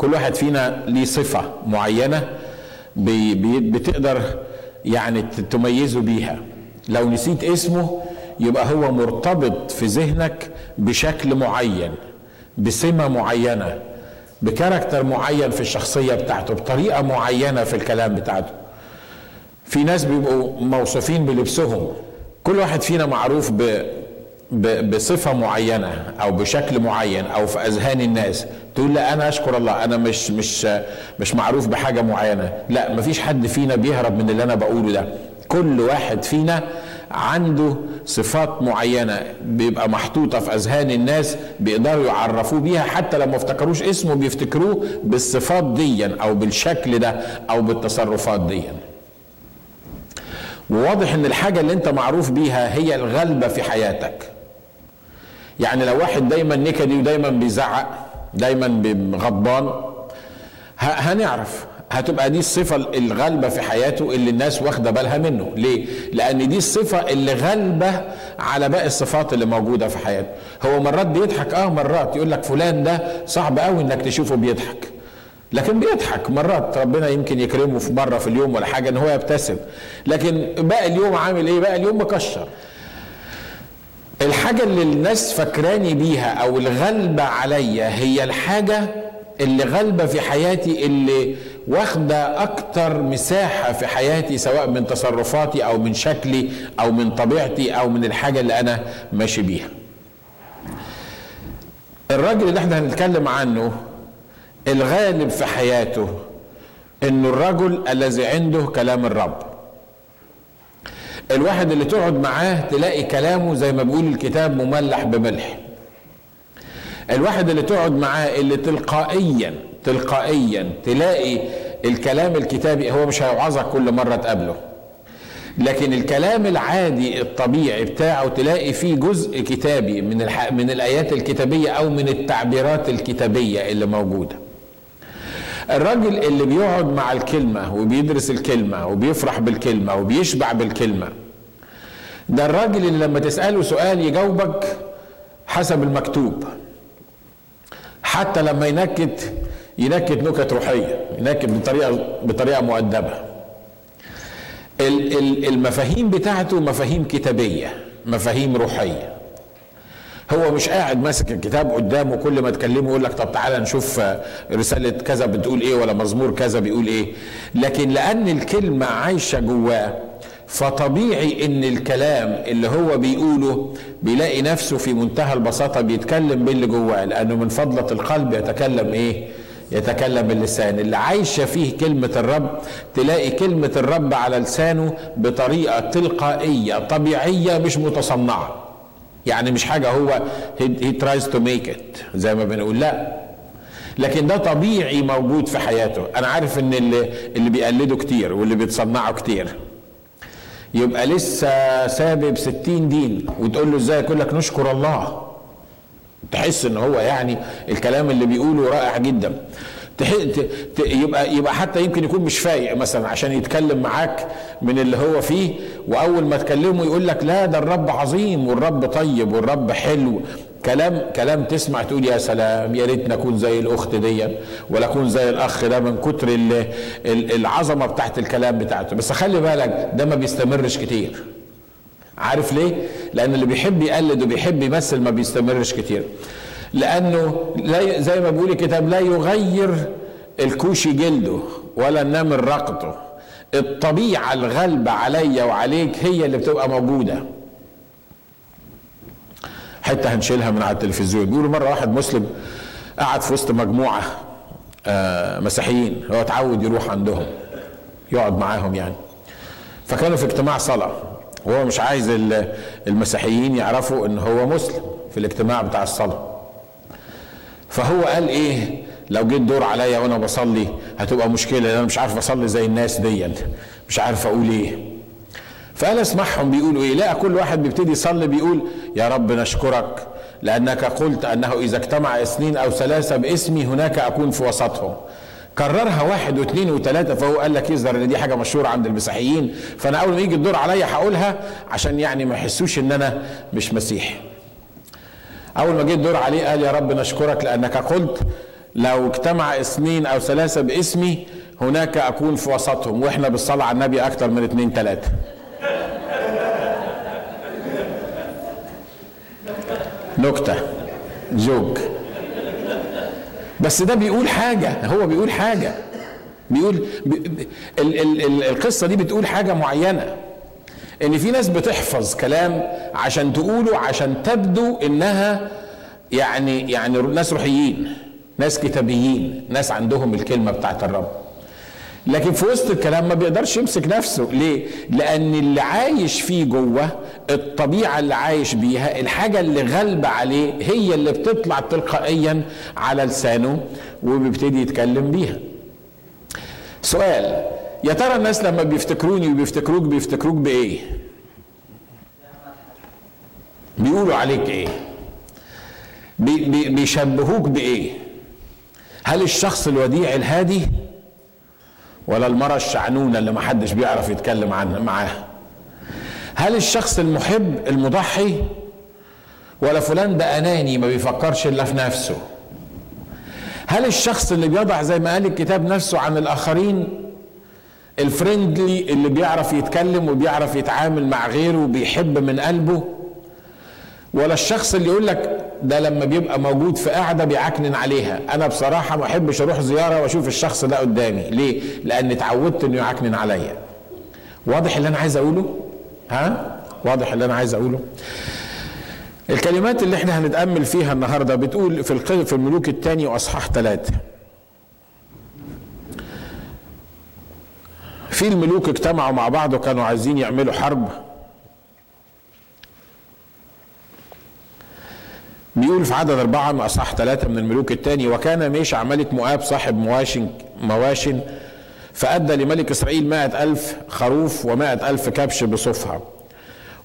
كل واحد فينا ليه صفة معينة بتقدر يعني تميزه بيها. لو نسيت اسمه يبقى هو مرتبط في ذهنك بشكل معين بسمة معينة بكاركتر معين في الشخصية بتاعته بطريقة معينة في الكلام بتاعته. في ناس بيبقوا موصوفين بلبسهم. كل واحد فينا معروف ب بصفة معينة أو بشكل معين أو في أذهان الناس تقول لا أنا أشكر الله أنا مش مش مش معروف بحاجة معينة. لا مفيش حد فينا بيهرب من اللي أنا بقوله ده. كل واحد فينا عنده صفات معينة بيبقى محطوطة في أذهان الناس بيقدروا يعرفوه بيها حتى لو ما افتكروش اسمه بيفتكروه بالصفات ديا أو بالشكل ده أو بالتصرفات ديا. وواضح إن الحاجة اللي أنت معروف بيها هي الغلبة في حياتك. يعني لو واحد دايما نكدي ودايما بيزعق دايما غضبان هنعرف. هتبقى دي الصفة الغالبة في حياته اللي الناس واخدة بالها منه. ليه؟ لأن دي الصفة اللي غالبة على باقي الصفات اللي موجودة في حياته. هو مرات بيضحك آه مرات يقول لك فلان ده صعب قوي إنك تشوفه بيضحك. لكن بيضحك مرات ربنا يمكن يكرمه في مرة في اليوم ولا حاجة إن هو يبتسم. لكن باقي اليوم عامل إيه؟ باقي اليوم مكشر. الحاجة اللي الناس فكراني بيها أو الغلبة عليا هي الحاجة اللي غالبة في حياتي اللي واخدة أكتر مساحة في حياتي سواء من تصرفاتي أو من شكلي أو من طبيعتي أو من الحاجة اللي أنا ماشي بيها. الراجل اللي إحنا هنتكلم عنه الغالب في حياته إنه الرجل الذي عنده كلام الرب. الواحد اللي تقعد معاه تلاقي كلامه زي ما بيقول الكتاب مملح بملح الواحد اللي تقعد معاه اللي تلقائيا تلقائيا تلاقي الكلام الكتابي هو مش هيوعظك كل مرة تقابله لكن الكلام العادي الطبيعي بتاعه تلاقي فيه جزء كتابي من. من الآيات الكتابية أو من التعبيرات الكتابية اللي موجودة الراجل اللي بيقعد مع الكلمة وبيدرس الكلمة وبيفرح بالكلمة وبيشبع بالكلمة ده الراجل اللي لما تسأله سؤال يجاوبك حسب المكتوب. حتى لما ينكت ينكت نكت روحية ينكت بطريقة بطريقة مؤدبة. المفاهيم بتاعته مفاهيم كتابية مفاهيم روحية. هو مش قاعد ماسك الكتاب قدامه كل ما تكلمه يقول لك طب تعالى نشوف رسالة كذا بتقول إيه ولا مزمور كذا بيقول إيه. لكن لأن الكلمة عايشة جواه فطبيعي إن الكلام اللي هو بيقوله بيلاقي نفسه في منتهى البساطة بيتكلم باللي جواه لأنه من فضلة القلب يتكلم إيه؟ يتكلم باللسان. اللي عايشة فيه كلمة الرب تلاقي كلمة الرب على لسانه بطريقة تلقائية طبيعية مش متصنعة. يعني مش حاجة هو he tries to make it زي ما بنقول لا. لكن ده طبيعي موجود في حياته. أنا عارف إن اللي, اللي بيقلده كتير واللي بيتصنعه كتير. يبقى لسه سابب ستين دين وتقول له إزاي؟ يقول لك نشكر الله. تحس إن هو يعني الكلام اللي بيقوله رائع جدا. يبقى يبقى حتى يمكن يكون مش فايق مثلا عشان يتكلم معاك من اللي هو فيه وأول ما تكلمه يقول لك لا ده الرب عظيم والرب طيب والرب حلو كلام كلام تسمع تقول يا سلام يا ريت نكون زي الأخت دي ولا أكون زي الأخ ده من كتر العظمة بتاعت الكلام بتاعته بس خلي بالك ده ما بيستمرش كتير عارف ليه؟ لأن اللي بيحب يقلد وبيحب يمثل ما بيستمرش كتير. لأنه لا زي ما بيقول الكتاب لا يغير الكوشي جلده ولا النمر رقته. الطبيعة الغالبة عليا وعليك هي اللي بتبقى موجودة. حتة هنشيلها من على التلفزيون بيقولوا مرة واحد مسلم قعد في وسط مجموعة آه مسيحيين هو اتعود يروح عندهم يقعد معاهم يعني فكانوا في اجتماع صلاة وهو مش عايز المسيحيين يعرفوا إن هو مسلم في الاجتماع بتاع الصلاة فهو قال إيه؟ لو جيت دور عليا وأنا بصلي هتبقى مشكلة أنا مش عارف أصلي زي الناس دي مش عارف أقول إيه. فقال اسمعهم بيقولوا إيه؟ لا كل واحد بيبتدي يصلي بيقول يا رب نشكرك لأنك قلت أنه إذا اجتمع اثنين أو ثلاثة باسمي هناك أكون في وسطهم. كررها واحد واثنين وثلاثة فهو قال لك يظهر إن دي حاجة مشهورة عند المسيحيين. فأنا أول ما يجي الدور عليا هقولها عشان يعني ما يحسوش إن أنا مش مسيحي. أول ما جه الدور عليه قال يا رب نشكرك لأنك قلت لو اجتمع اثنين أو ثلاثة باسمي هناك أكون في وسطهم وإحنا بالصلاة على النبي أكتر من اثنين ثلاثة. نكتة. جوك. بس ده بيقول حاجة. هو بيقول حاجة. بيقول ال ال ال القصة دي بتقول حاجة معينة. إن في ناس بتحفظ كلام عشان تقوله عشان تبدو إنها يعني يعني ناس روحيين ناس كتابيين ناس عندهم الكلمة بتاعت الرب. لكن في وسط الكلام ما بيقدرش يمسك نفسه. ليه؟ لأن اللي عايش فيه جوه الطبيعة اللي عايش بيها الحاجة اللي غالبة عليه هي اللي بتطلع تلقائيا على لسانه وبيبتدي يتكلم بيها. سؤال يا ترى الناس لما بيفتكروني وبيفتكروك بيفتكروك بإيه؟ بيقولوا عليك إيه؟ بي بي بيشبهوك بإيه؟ هل الشخص الوديع الهادي؟ ولا المرأة الشعنونة اللي محدش بيعرف يتكلم عنها معاها؟ هل الشخص المحب المضحي؟ ولا فلان ده أناني ما بيفكرش إلا في نفسه؟ هل الشخص اللي بيضع زي ما قال الكتاب نفسه عن الآخرين ال friendly اللي بيعرف يتكلم وبيعرف يتعامل مع غيره وبيحب من قلبه ولا الشخص اللي يقول لك ده لما بيبقى موجود في قاعدة بيعكنن عليها. أنا بصراحة ما أحبش أروح زيارة وأشوف الشخص ده قدامي. ليه؟ لأن اتعودت إنه يعكنن عليا. واضح اللي أنا عايز أقوله؟ ها؟ واضح اللي أنا عايز أقوله؟ الكلمات اللي إحنا هنتأمل فيها النهارده بتقول في في الملوك الثاني وأصحاح ثلاثة في الملوك اجتمعوا مع بعض وكانوا عايزين يعملوا حرب. بيقول في عدد أربعة من أصح ثلاثة من الملوك الثاني وكان ميشع ملك مؤاب صاحب مواشن مواشن فأدى لملك إسرائيل مائة ألف خروف ومائة ألف كبش بصفها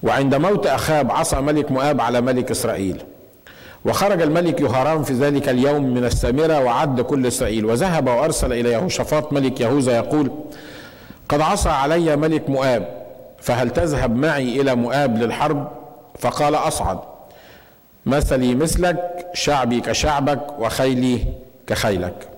وعند موت أخاب عصى ملك مؤاب على ملك إسرائيل. وخرج الملك يهارام في ذلك اليوم من السامرة وعد كل إسرائيل. وذهب وأرسل إلى يهوشافاط ملك يهوذا يقول قد عصى علي ملك مؤاب فهل تذهب معي إلى مؤاب للحرب؟ فقال أصعد. مثلي مثلك شعبي كشعبك وخيلي كخيلك.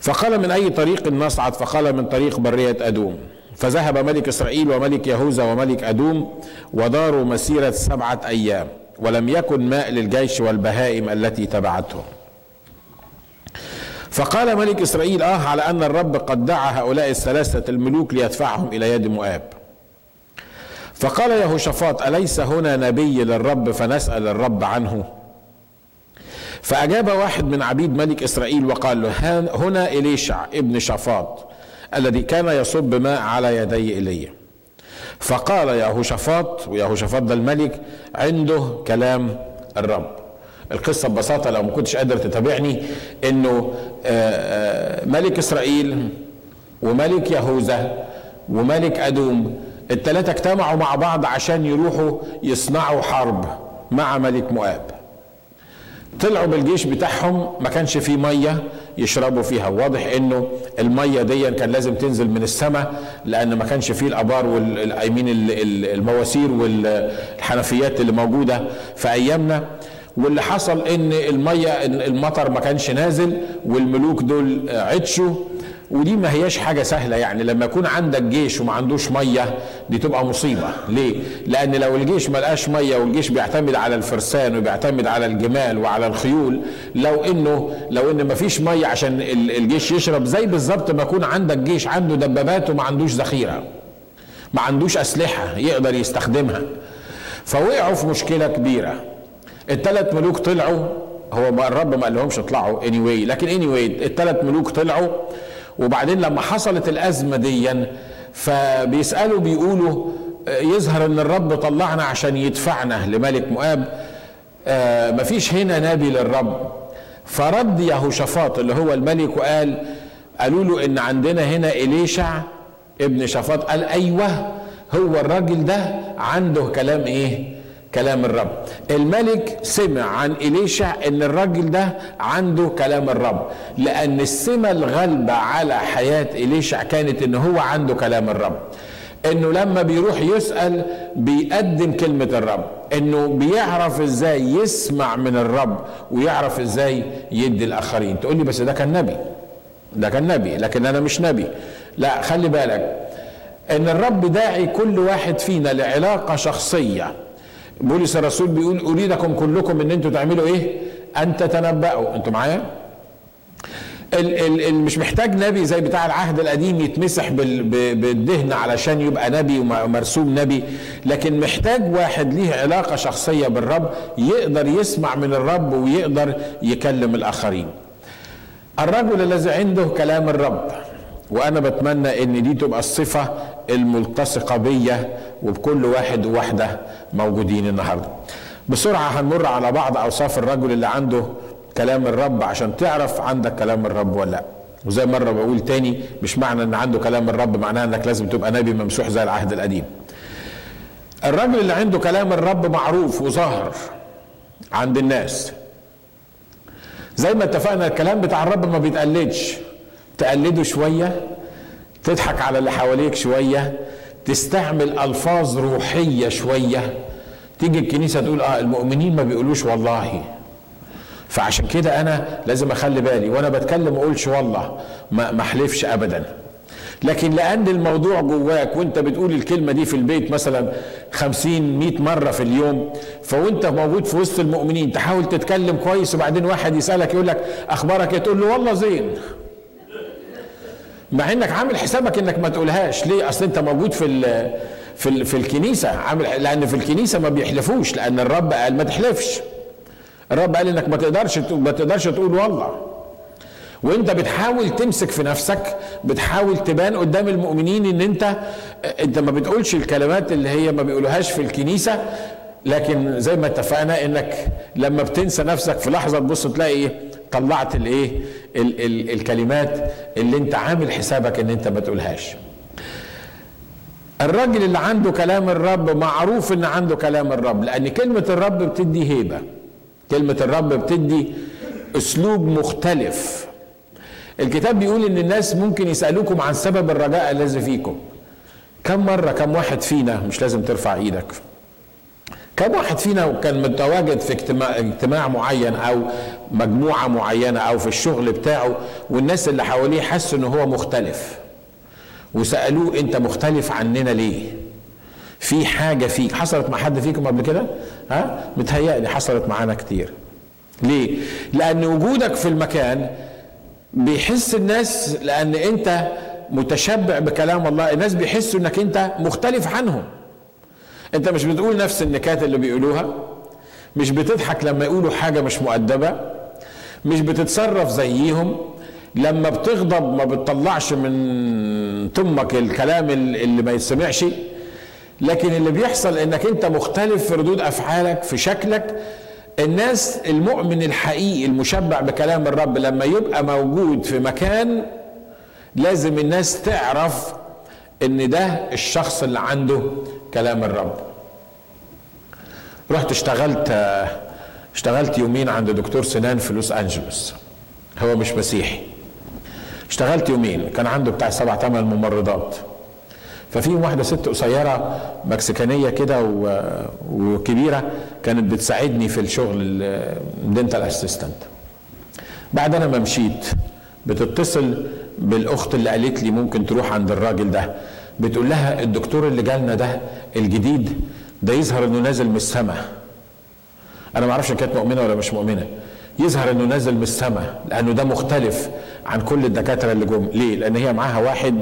فقال من أي طريق نصعد؟ فقال من طريق برية أدوم. فذهب ملك إسرائيل وملك يهوذا وملك أدوم وداروا مسيرة سبعة أيام ولم يكن ماء للجيش والبهائم التي تبعتهم فقال ملك إسرائيل آه على أن الرب قد دعا هؤلاء الثلاثة الملوك ليدفعهم إلى يد مؤاب. فقال يهوشافاط أليس هنا نبي للرب فنسأل الرب عنه؟ فأجاب واحد من عبيد ملك إسرائيل وقال له هنا إليشع ابن شافاط الذي كان يصب ماء على يدي إيليا فقال يهوشافاط ويهوشافاط ده الملك عنده كلام الرب. القصة ببساطة لو ما كنتش قادر تتابعني إنه ملك إسرائيل وملك يهوذا وملك أدوم الثلاثة اجتمعوا مع بعض عشان يروحوا يصنعوا حرب مع ملك مؤاب. طلعوا بالجيش بتاعهم ما كانش فيه مية يشربوا فيها. واضح إنه المية دي كان لازم تنزل من السماء لأن ما كانش فيه الآبار والايمين المواسير والحنفيات اللي موجودة. في ايامنا واللي حصل إن المية المطر ما كانش نازل والملوك دول عطشوا. ودي ما هياش حاجة سهلة يعني. لما يكون عندك جيش وما عندوش مية دي تبقى مصيبة. ليه؟ لأن لو الجيش ما لقاش مية والجيش بيعتمد على الفرسان وبيعتمد على الجمال وعلى الخيول لو إنه لو إن ما فيش مية عشان الجيش يشرب زي بالظبط ما يكون عندك جيش عنده دبابات وما عندوش ذخيرة. ما عندوش أسلحة يقدر يستخدمها. فوقعوا في مشكلة كبيرة. الثلاث ملوك طلعوا. هو الرب ما قالهمش اطلعوا اني anyway. لكن اني anyway الثلاث ملوك طلعوا. وبعدين لما حصلت الأزمة دي فبيسألوا بيقولوا يظهر إن الرب طلعنا عشان يدفعنا لملك مؤاب. آه مفيش هنا نبي للرب. فرد يهوشافاط اللي هو الملك وقال قالوا له إن عندنا هنا إليشع ابن شافاط. قال أيوه هو الراجل ده عنده كلام إيه؟ كلام الرب. الملك سمع عن إليشع إن الراجل ده عنده كلام الرب لأن السمة الغالبة على حياة إليشع كانت إن هو عنده كلام الرب. إنه لما بيروح يسأل بيقدم كلمة الرب إنه بيعرف إزاي يسمع من الرب ويعرف إزاي يدي الآخرين. تقول لي بس ده كان نبي ده كان نبي لكن أنا مش نبي. لا خلي بالك إن الرب داعي كل واحد فينا لعلاقة شخصية. بولس الرسول بيقول أريدكم كلكم إن أنتوا تعملوا إيه؟ أن تتنبأوا. أنتوا معايا؟ ال ال مش محتاج نبي زي بتاع العهد القديم يتمسح بالدهن علشان يبقى نبي ومرسوم نبي. لكن محتاج واحد ليه علاقة شخصية بالرب يقدر يسمع من الرب ويقدر يكلم الآخرين. الرجل الذي عنده كلام الرب وأنا بتمنى إن دي تبقى الصفة الملتصقة بيا وبكل واحد وواحدة موجودين النهارده. بسرعة هنمر على بعض أوصاف الرجل اللي عنده كلام الرب عشان تعرف عندك كلام الرب ولا لأ. وزي مرة بقول تاني مش معنى إن عنده كلام الرب معناه إنك لازم تبقى نبي ممسوح زي العهد القديم. الراجل اللي عنده كلام الرب معروف وظاهر عند الناس. زي ما اتفقنا الكلام بتاع الرب ما بيتقلدش. تقلده شوية تضحك على اللي حواليك شوية تستعمل ألفاظ روحية شوية. تيجي الكنيسة تقول آه المؤمنين ما بيقولوش والله. فعشان كده أنا لازم أخلي بالي وأنا بتكلم ما أقولش والله ما أحلفش ابدا. لكن لأن الموضوع جواك وأنت بتقول الكلمة دي في البيت مثلا خمسين مئة مرة في اليوم فوأنت موجود في وسط المؤمنين تحاول تتكلم كويس وبعدين واحد يسألك يقول لك أخبارك إيه؟ تقول له والله زين. مع إنك عامل حسابك إنك ما تقولهاش. ليه؟ أصل أنت موجود في في في الكنيسة. عامل لأن في الكنيسة ما بيحلفوش لأن الرب قال ما تحلفش. الرب قال إنك ما تقدرش ما تقدرش تقول والله. وأنت بتحاول تمسك في نفسك بتحاول تبان قدام المؤمنين إن أنت أنت ما بتقولش الكلمات اللي هي ما بيقولوهاش في الكنيسة. لكن زي ما اتفقنا إنك لما بتنسى نفسك في لحظة تبص تلاقي إيه؟ طلعت الايه؟ ال ال الكلمات اللي انت عامل حسابك ان انت ما تقولهاش. الراجل اللي عنده كلام الرب معروف ان عنده كلام الرب لأن كلمة الرب بتدي هيبة. كلمة الرب بتدي أسلوب مختلف. الكتاب بيقول إن الناس ممكن يسألوكم عن سبب الرجاء الذي فيكم. كم مرة كم واحد فينا مش لازم ترفع إيدك كم واحد فينا كان متواجد في اجتماع, اجتماع معين أو مجموعة معينة أو في الشغل بتاعه والناس اللي حواليه حسوا ان هو مختلف وسألوه أنت مختلف عننا ليه؟ في حاجة فيك حصلت مع حد فيكم قبل كده؟ ها؟ متهيألي حصلت معانا كتير. ليه؟ لأن وجودك في المكان بيحس الناس لأن أنت متشبع بكلام الله الناس بيحسوا إنك أنت مختلف عنهم. انت مش بتقول نفس النكات اللي بيقولوها؟ مش بتضحك لما يقولوا حاجة مش مؤدبة؟ مش بتتصرف زيهم؟ لما بتغضب ما بتطلعش من تمك الكلام اللي ما يتسمعش؟ لكن اللي بيحصل انك انت مختلف في ردود افعالك في شكلك الناس المؤمن الحقيقي المشبع بكلام الرب لما يبقى موجود في مكان لازم الناس تعرف إن ده الشخص اللي عنده كلام الرب. رحت اشتغلت اشتغلت يومين عند دكتور سنان في لوس أنجلوس. هو مش مسيحي. اشتغلت يومين كان عنده بتاع سبع ثمان ممرضات. ففي واحدة ست قصيرة مكسيكانية كده وكبيرة كانت بتساعدني في الشغل ال dental assistant بعد أنا ما مشيت بتتصل بالأخت اللي قالت لي ممكن تروح عند الراجل ده. بتقول لها الدكتور اللي جالنا ده الجديد ده يظهر إنه نازل من السماء أنا ما أعرفش كانت مؤمنة ولا مش مؤمنة. يظهر إنه نازل من السماء لأنه ده مختلف عن كل الدكاترة اللي جم. ليه؟ لأن هي معاها واحد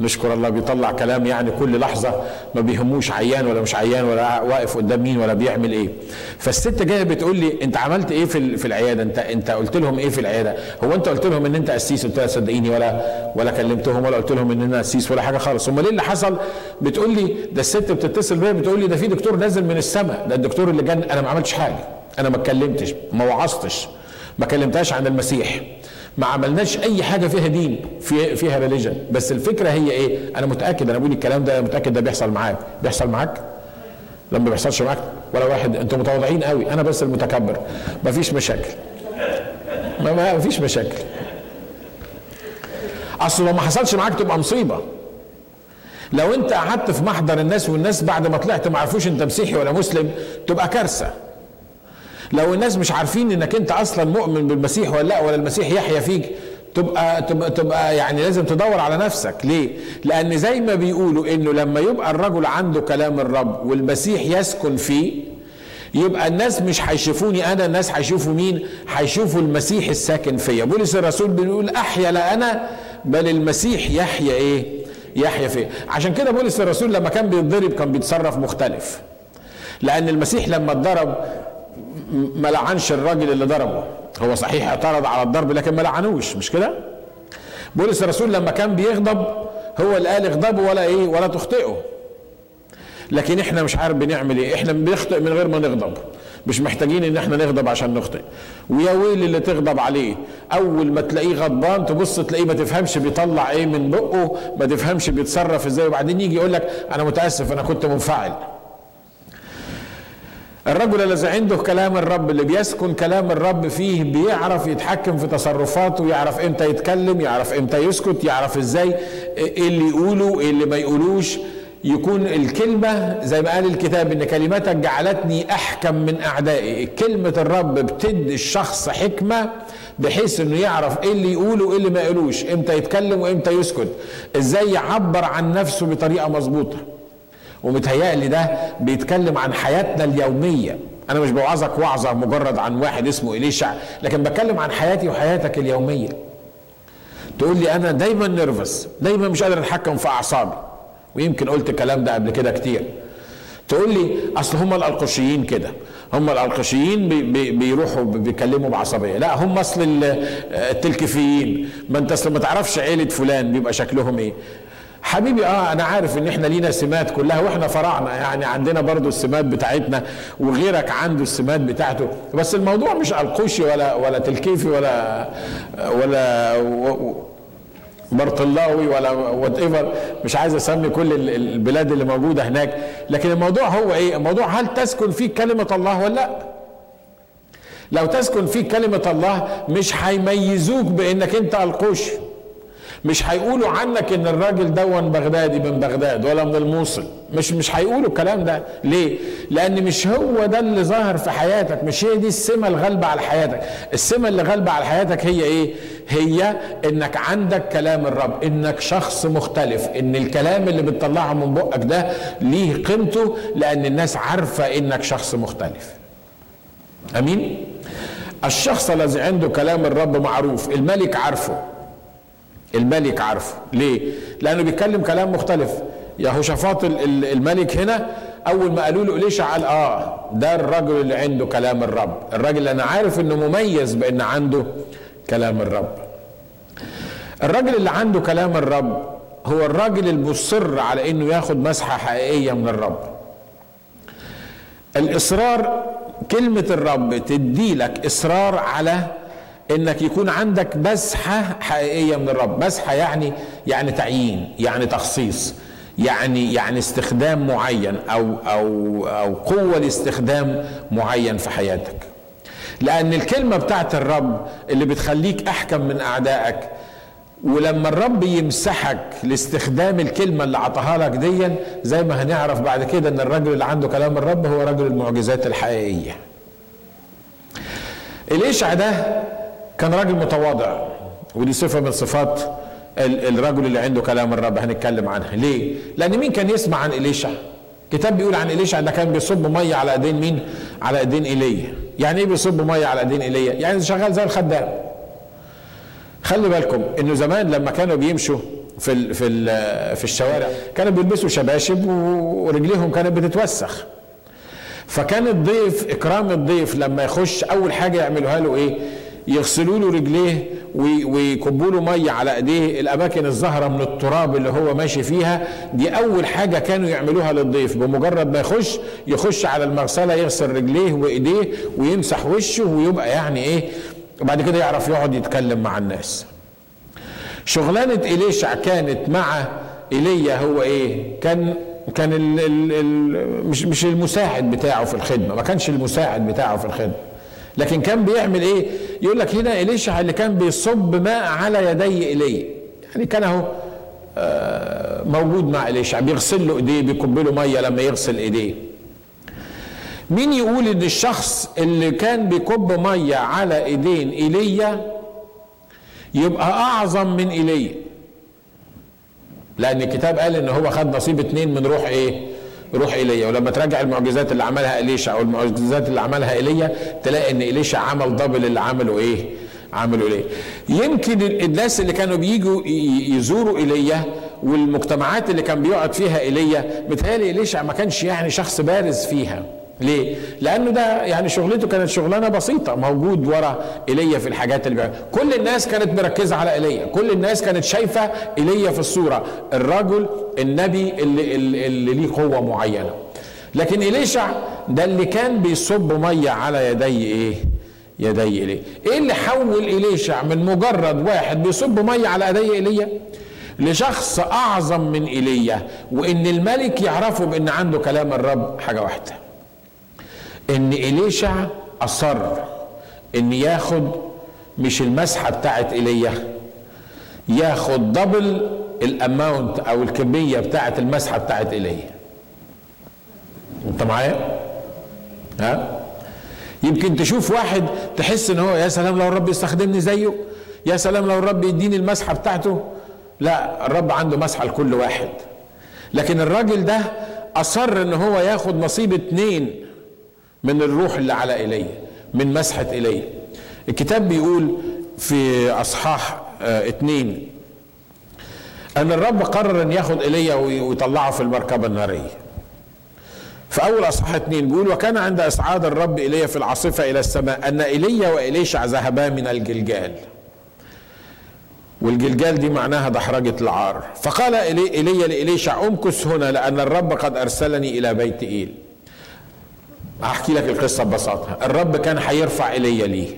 نشكر الله بيطلع كلام يعني كل لحظة ما بيهموش عيان ولا مش عيان ولا واقف قدام مين ولا بيعمل إيه. فالست جاية بتقول لي أنت عملت إيه في في العيادة؟ أنت أنت قلت لهم إيه في العيادة؟ هو أنت قلت لهم إن أنت قسيس؟ قلت لها صدقيني ولا ولا كلمتهم ولا قلت لهم إن أنا قسيس ولا حاجة خالص. أمال إيه اللي حصل؟ بتقول لي ده الست بتتصل بيا بتقول لي ده في دكتور نازل من السماء ده الدكتور اللي جن أنا ما عملتش حاجة أنا ما اتكلمتش ما وعظتش ما كلمتهاش عن المسيح. ما عملناش أي حاجة فيها دين في فيها ريليجن بس الفكرة هي إيه؟ أنا متأكد أنا بقول الكلام ده متأكد ده بيحصل معاك. بيحصل معاك؟ لما ما بيحصلش معاك ولا واحد. أنتوا متواضعين قوي. أنا بس المتكبر. ما فيش مشاكل. ما, ما فيش مشاكل. أصل لو ما حصلش معاك تبقى مصيبة. لو أنت قعدت في محضر الناس والناس بعد ما طلعت ما عرفوش أنت مسيحي ولا مسلم تبقى كارثة. لو الناس مش عارفين إنك أنت أصلا مؤمن بالمسيح ولا لأ ولا المسيح يحيا فيك تبقى تبقى تبقى يعني لازم تدور على نفسك. ليه؟ لأن زي ما بيقولوا إنه لما يبقى الرجل عنده كلام الرب والمسيح يسكن فيه يبقى الناس مش هيشوفوني أنا الناس هيشوفوا مين؟ هيشوفوا المسيح الساكن فيا. بولس الرسول بيقول أحيا لا أنا بل المسيح يحيا إيه؟ يحيا فيا. عشان كده بولس الرسول لما كان بيتضرب كان بيتصرف مختلف. لأن المسيح لما اتضرب ما لعنش الراجل اللي ضربه. هو صحيح اعترض على الضرب لكن ما لعنوش مش كده؟ بولس الرسول لما كان بيغضب هو اللي قال اغضبوا ولا إيه ولا تخطئوا لكن إحنا مش عارف بنعمل إيه إحنا بنخطئ من غير ما نغضب. مش محتاجين ان إحنا نغضب عشان نخطئ. ويا ويل اللي تغضب عليه اول ما تلاقيه غضبان تبص تلاقيه ما تفهمش بيطلع إيه من بقه ما تفهمش بيتصرف إزاي. وبعدين يجي يقول لك أنا متأسف أنا كنت منفعل. الرجل الذي عنده كلام الرب اللي بيسكن كلام الرب فيه بيعرف يتحكم في تصرفاته يعرف إمتى يتكلم يعرف إمتى يسكت يعرف إزاي إيه اللي يقوله إيه اللي ما يقولوش. يكون الكلمة زي ما قال الكتاب إن كلمتك جعلتني أحكم من أعدائي. كلمة الرب بتدي الشخص حكمة بحيث إنه يعرف إيه اللي يقوله وايه اللي ما يقولوش إمتى يتكلم وإمتى يسكت. إزاي يعبر عن نفسه بطريقة مظبوطة. ومتهيألي ده بيتكلم عن حياتنا اليومية. أنا مش بوعظك وعظة مجرد عن واحد اسمه إليشع لكن بتكلم عن حياتي وحياتك اليومية. تقول لي أنا دايما نرفز دايما مش قادر أتحكم في أعصابي. ويمكن قلت الكلام ده قبل كده كتير. تقول لي أصل هم الألقشيين كده. هم الألقشيين بي بي بيروحوا بيكلموا بعصبية. لا هم أصل التلكفيين ما أنت أصل ما تعرفش عيلة فلان بيبقى شكلهم إيه. حبيبي آه أنا عارف إن إحنا لينا سمات كلها وإحنا فرعنا يعني عندنا برضو السمات بتاعتنا وغيرك عنده السمات بتاعته. بس الموضوع مش القوشي ولا ولا تلكيفي ولا ولا برطلاوي ولا whatever مش عايز أسمي كل البلاد اللي موجودة هناك. لكن الموضوع هو إيه؟ الموضوع هل تسكن فيك كلمة الله ولا لأ؟ لو تسكن فيك كلمة الله مش هيميزوك بإنك أنت القوشي. مش هيقولوا عنك إن الراجل دون بغدادي من بغداد ولا من الموصل. مش مش هيقولوا الكلام ده. ليه؟ لأن مش هو ده اللي ظاهر في حياتك. مش هي دي السمة الغالبة على حياتك. السمة اللي غالبة على حياتك هي إيه؟ هي إنك عندك كلام الرب إنك شخص مختلف إن الكلام اللي بتطلعه من بقك ده ليه قيمته لأن الناس عارفة إنك شخص مختلف. أمين؟ الشخص الذي عنده كلام الرب معروف الملك عارفه. الملك عارفه. ليه؟ لأنه بيتكلم كلام مختلف. يهوشافاط الملك هنا أول ما قالوا له اليشع قال آه ده الرجل اللي عنده كلام الرب. الراجل اللي أنا عارف إنه مميز بإن عنده كلام الرب. الراجل اللي عنده كلام الرب هو الراجل المصر على إنه ياخد مسحة حقيقية من الرب. الإصرار كلمة الرب تدي لك إصرار على إنك يكون عندك مسحه حقيقية من الرب. مسحه يعني يعني تعيين يعني تخصيص يعني يعني استخدام معين أو أو أو قوة لاستخدام معين في حياتك. لأن الكلمة بتاعت الرب اللي بتخليك أحكم من أعدائك ولما الرب يمسحك لاستخدام الكلمة اللي عطاها لك ديا زي ما هنعرف بعد كده إن الرجل اللي عنده كلام الرب هو رجل المعجزات الحقيقية. الاشع ده كان راجل متواضع ودي صفة من صفات الرجل اللي عنده كلام الرب. هنتكلم عنها. ليه؟ لأن مين كان يسمع عن إليشع كتاب بيقول عن إليشع ده كان بيصب مية على إيدين مين؟ على إيدين إيليا. يعني إيه بيصب مية على إيدين إيليا؟ يعني شغال زي الخدام. خلي بالكم إنه زمان لما كانوا بيمشوا في ال في ال في الشوارع كانوا بيلبسوا شباشب ورجليهم كانت بتتوسخ. فكان الضيف إكرام الضيف لما يخش أول حاجة يعملوها له إيه؟ يغسلوا له رجليه ويكبوا له مية على إيديه. الأماكن الزهرة من التراب اللي هو ماشي فيها دي أول حاجة كانوا يعملوها للضيف. بمجرد ما يخش يخش على المغسلة يغسل رجليه وإيديه ويمسح وشه ويبقى يعني إيه وبعد كده يعرف يقعد يتكلم مع الناس. شغلانة إليشع كانت مع إيليا هو إيه كان كان ال ال ال مش مش المساعد بتاعه في الخدمة ما كانش المساعد بتاعه في الخدمة. لكن كان بيعمل إيه؟ يقول لك هنا إليشع اللي كان بيصب ماء على يدي إلي يعني كان أهو آه، موجود مع إليشع بيغسل له إيديه بيكب له مية لما يغسل إيديه. مين يقول إن الشخص اللي كان بيكب مية على إيدين إيليا يبقى أعظم من إيليا؟ لأن الكتاب قال إن هو خد نصيب اتنين من روح إيه؟ روح ايليا ولما تراجع المعجزات اللي عملها اليشع أو المعجزات اللي عملها ايليا تلاقي إن اليشع عمل double اللي عمله إيه؟ عملوا ليه يمكن الناس اللي كانوا بيجوا يزوروا ايليا والمجتمعات اللي كان بيقعد فيها ايليا متهيألي إليشع ما كانش يعني شخص بارز فيها. ليه؟ لأنه ده يعني شغلته كانت شغلانة بسيطة موجود ورا إيليا في الحاجات اللي بيعمل. كل الناس كانت مركزة على إيليا كل الناس كانت شايفة إيليا في الصورة الرجل النبي اللي, اللي, اللي ليه قوة معينة لكن إليشع ده اللي كان بيصب مية على يدي إيه؟ يدي إليه إيه اللي حول إليشع من مجرد واحد بيصب مية على يدي إيليا لشخص أعظم من إيليا وإن الملك يعرفه بإن عنده كلام الرب حاجة واحدة إن إليشع أصر إن ياخد مش المسحة بتاعت إيليا ياخد double ال amount أو الكمية بتاعت المسحة بتاعت ايليا أنت معايا؟ ها؟ يمكن تشوف واحد تحس إن هو يا سلام لو الرب يستخدمني زيه يا سلام لو الرب يديني المسحة بتاعته. لا الرب عنده مسحة لكل واحد. لكن الراجل ده أصر إن هو ياخد نصيب اتنين من الروح اللي على ايليا من مسحة ايليا الكتاب بيقول في أصحاح آه اتنين أن الرب قرر أن ياخد ايليا ويطلعه في المركبة النارية. في أول أصحاح اتنين بيقول وكان عند إصعاد الرب ايليا في العاصفة إلى السماء أن ايليا واليشع ذهبا من الجلجال. والجلجال دي معناها دحرجة العار. فقال إيليا لإليشع أمكث هنا لأن الرب قد أرسلني إلى بيت إيل. أحكي لك القصة ببساطة. الرب كان هيرفع إيليا ليه.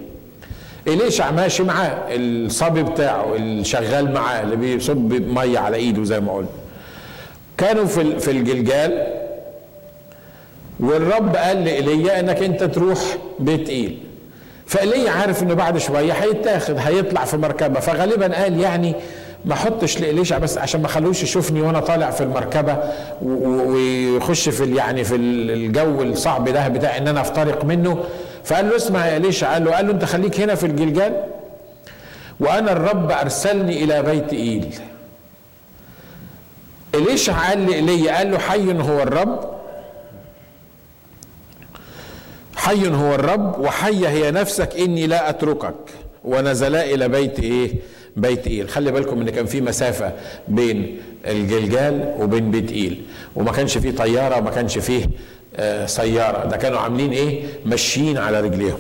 إليشع ماشي معاه. الصبي بتاعه اللي شغال معاه اللي بيصب مية على إيده زي ما قلت. كانوا في في الجلجال. والرب قال لإيليا إنك أنت تروح بيت إيل. فإيليا عارف إنه بعد شوية هيتاخد هيطلع في مركبة. فغالبا قال يعني ما احطش لإليشع بس عشان ما خلوش يشوفني وأنا طالع في المركبة ويخش في يعني في الجو الصعب ده بتاع إن أنا أفترق منه. فقال له اسمع يا ليش؟ قال له قال له أنت خليك هنا في الجلجال وأنا الرب أرسلني إلى بيت إيل. إليشع قال لي إلي قال له حي هو الرب. حي هو الرب وحي هي نفسك إني لا أتركك. ونزلا إلى بيت إيه؟ بيت إيل خلي بالكم إن كان في مسافة بين الجلجال وبين بيت إيل وما كانش فيه طيارة وما كانش فيه آه، سيارة. ده كانوا عاملين إيه؟ ماشيين على رجليهم.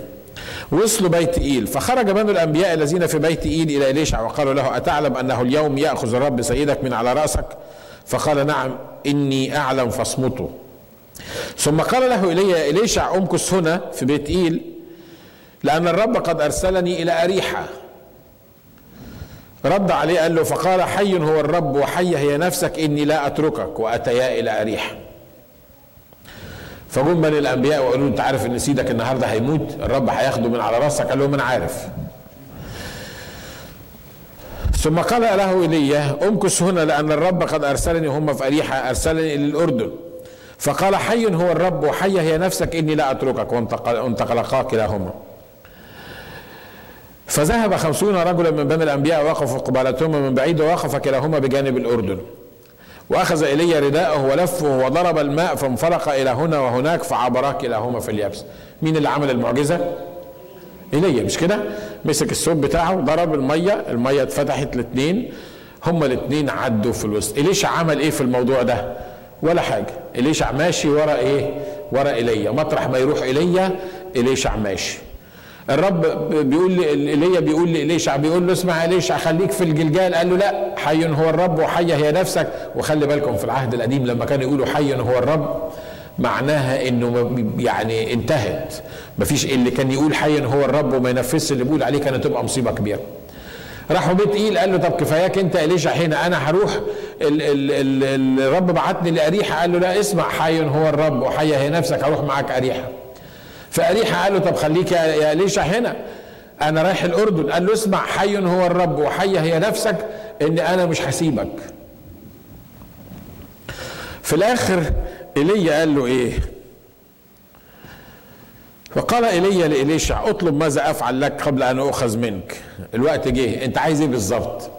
وصلوا بيت إيل فخرج بنو الأنبياء الذين في بيت إيل إلى إليشع وقالوا له أتعلم أنه اليوم يأخذ الرب سيدك من على رأسك؟ فقال نعم إني أعلم فاصمتوا. ثم قال له إلي إليشع أمكث هنا في بيت إيل لأن الرب قد أرسلني إلى أريحة. رد عليه قال له فقال حي هو الرب وحي هي نفسك إني لا أتركك وأتيا إلى أريحة فجم بني الأنبياء وقالوا أنت عارف إن سيدك النهارده هيموت؟ الرب هياخده من على راسك قال لهم أنا عارف. ثم قال له ايليا أمكث هنا لأن الرب قد أرسلني هم في أريحة أرسلني إلى الأردن. فقال حي هو الرب وحي هي نفسك إني لا أتركك وانطلقا كلاهما. فذهب خمسون رجلا من بني الأنبياء وقفوا قبالتهما من بعيد ووقف كلاهما بجانب الأردن. وأخذ ايليا رداءه ولفه وضرب الماء فانفرق إلى هنا وهناك فعبرا كلاهما في اليابس. مين اللي عمل المعجزة؟ ايليا مش كده؟ مسك الثوب بتاعه ضرب المية المية اتفتحت الاثنين هما الاثنين عدوا في الوسط. اليشع عمل إيه في الموضوع ده؟ ولا حاجة. اليشع ماشي ورا إيه؟ ورا ايليا مطرح ما يروح ايليا اليشع ماشي الرب بيقول لي ايليا بيقول لي ليشع بيقول له اسمع يا ليشع خليك في الجلجال. قال له لا حي هو الرب وحي هي نفسك. وخلي بالكم في العهد القديم لما كانوا يقولوا حي هو الرب معناها إنه يعني انتهت. مفيش اللي كان يقول حي هو الرب وما ينفذش اللي بيقول عليه كانت تبقى مصيبة كبيرة. راحوا بيت إيل قال له طب كفاياك أنت اليشع هنا أنا هروح؟ ال ال ال الرب بعتني لأريحة. قال له لا اسمع حي هو الرب وحي هي نفسك هروح معاك أريحة. فأريحة قال له طب خليك يا ليشع هنا. أنا رايح الأردن. قال له اسمع حي هو الرب وحي هي نفسك إن أنا مش هسيبك. في الآخر إيليا قال له إيه؟ فقال إيليا لإليشع اطلب ماذا أفعل لك قبل أن اؤخذ منك؟ الوقت جه أنت عايز إيه بالظبط؟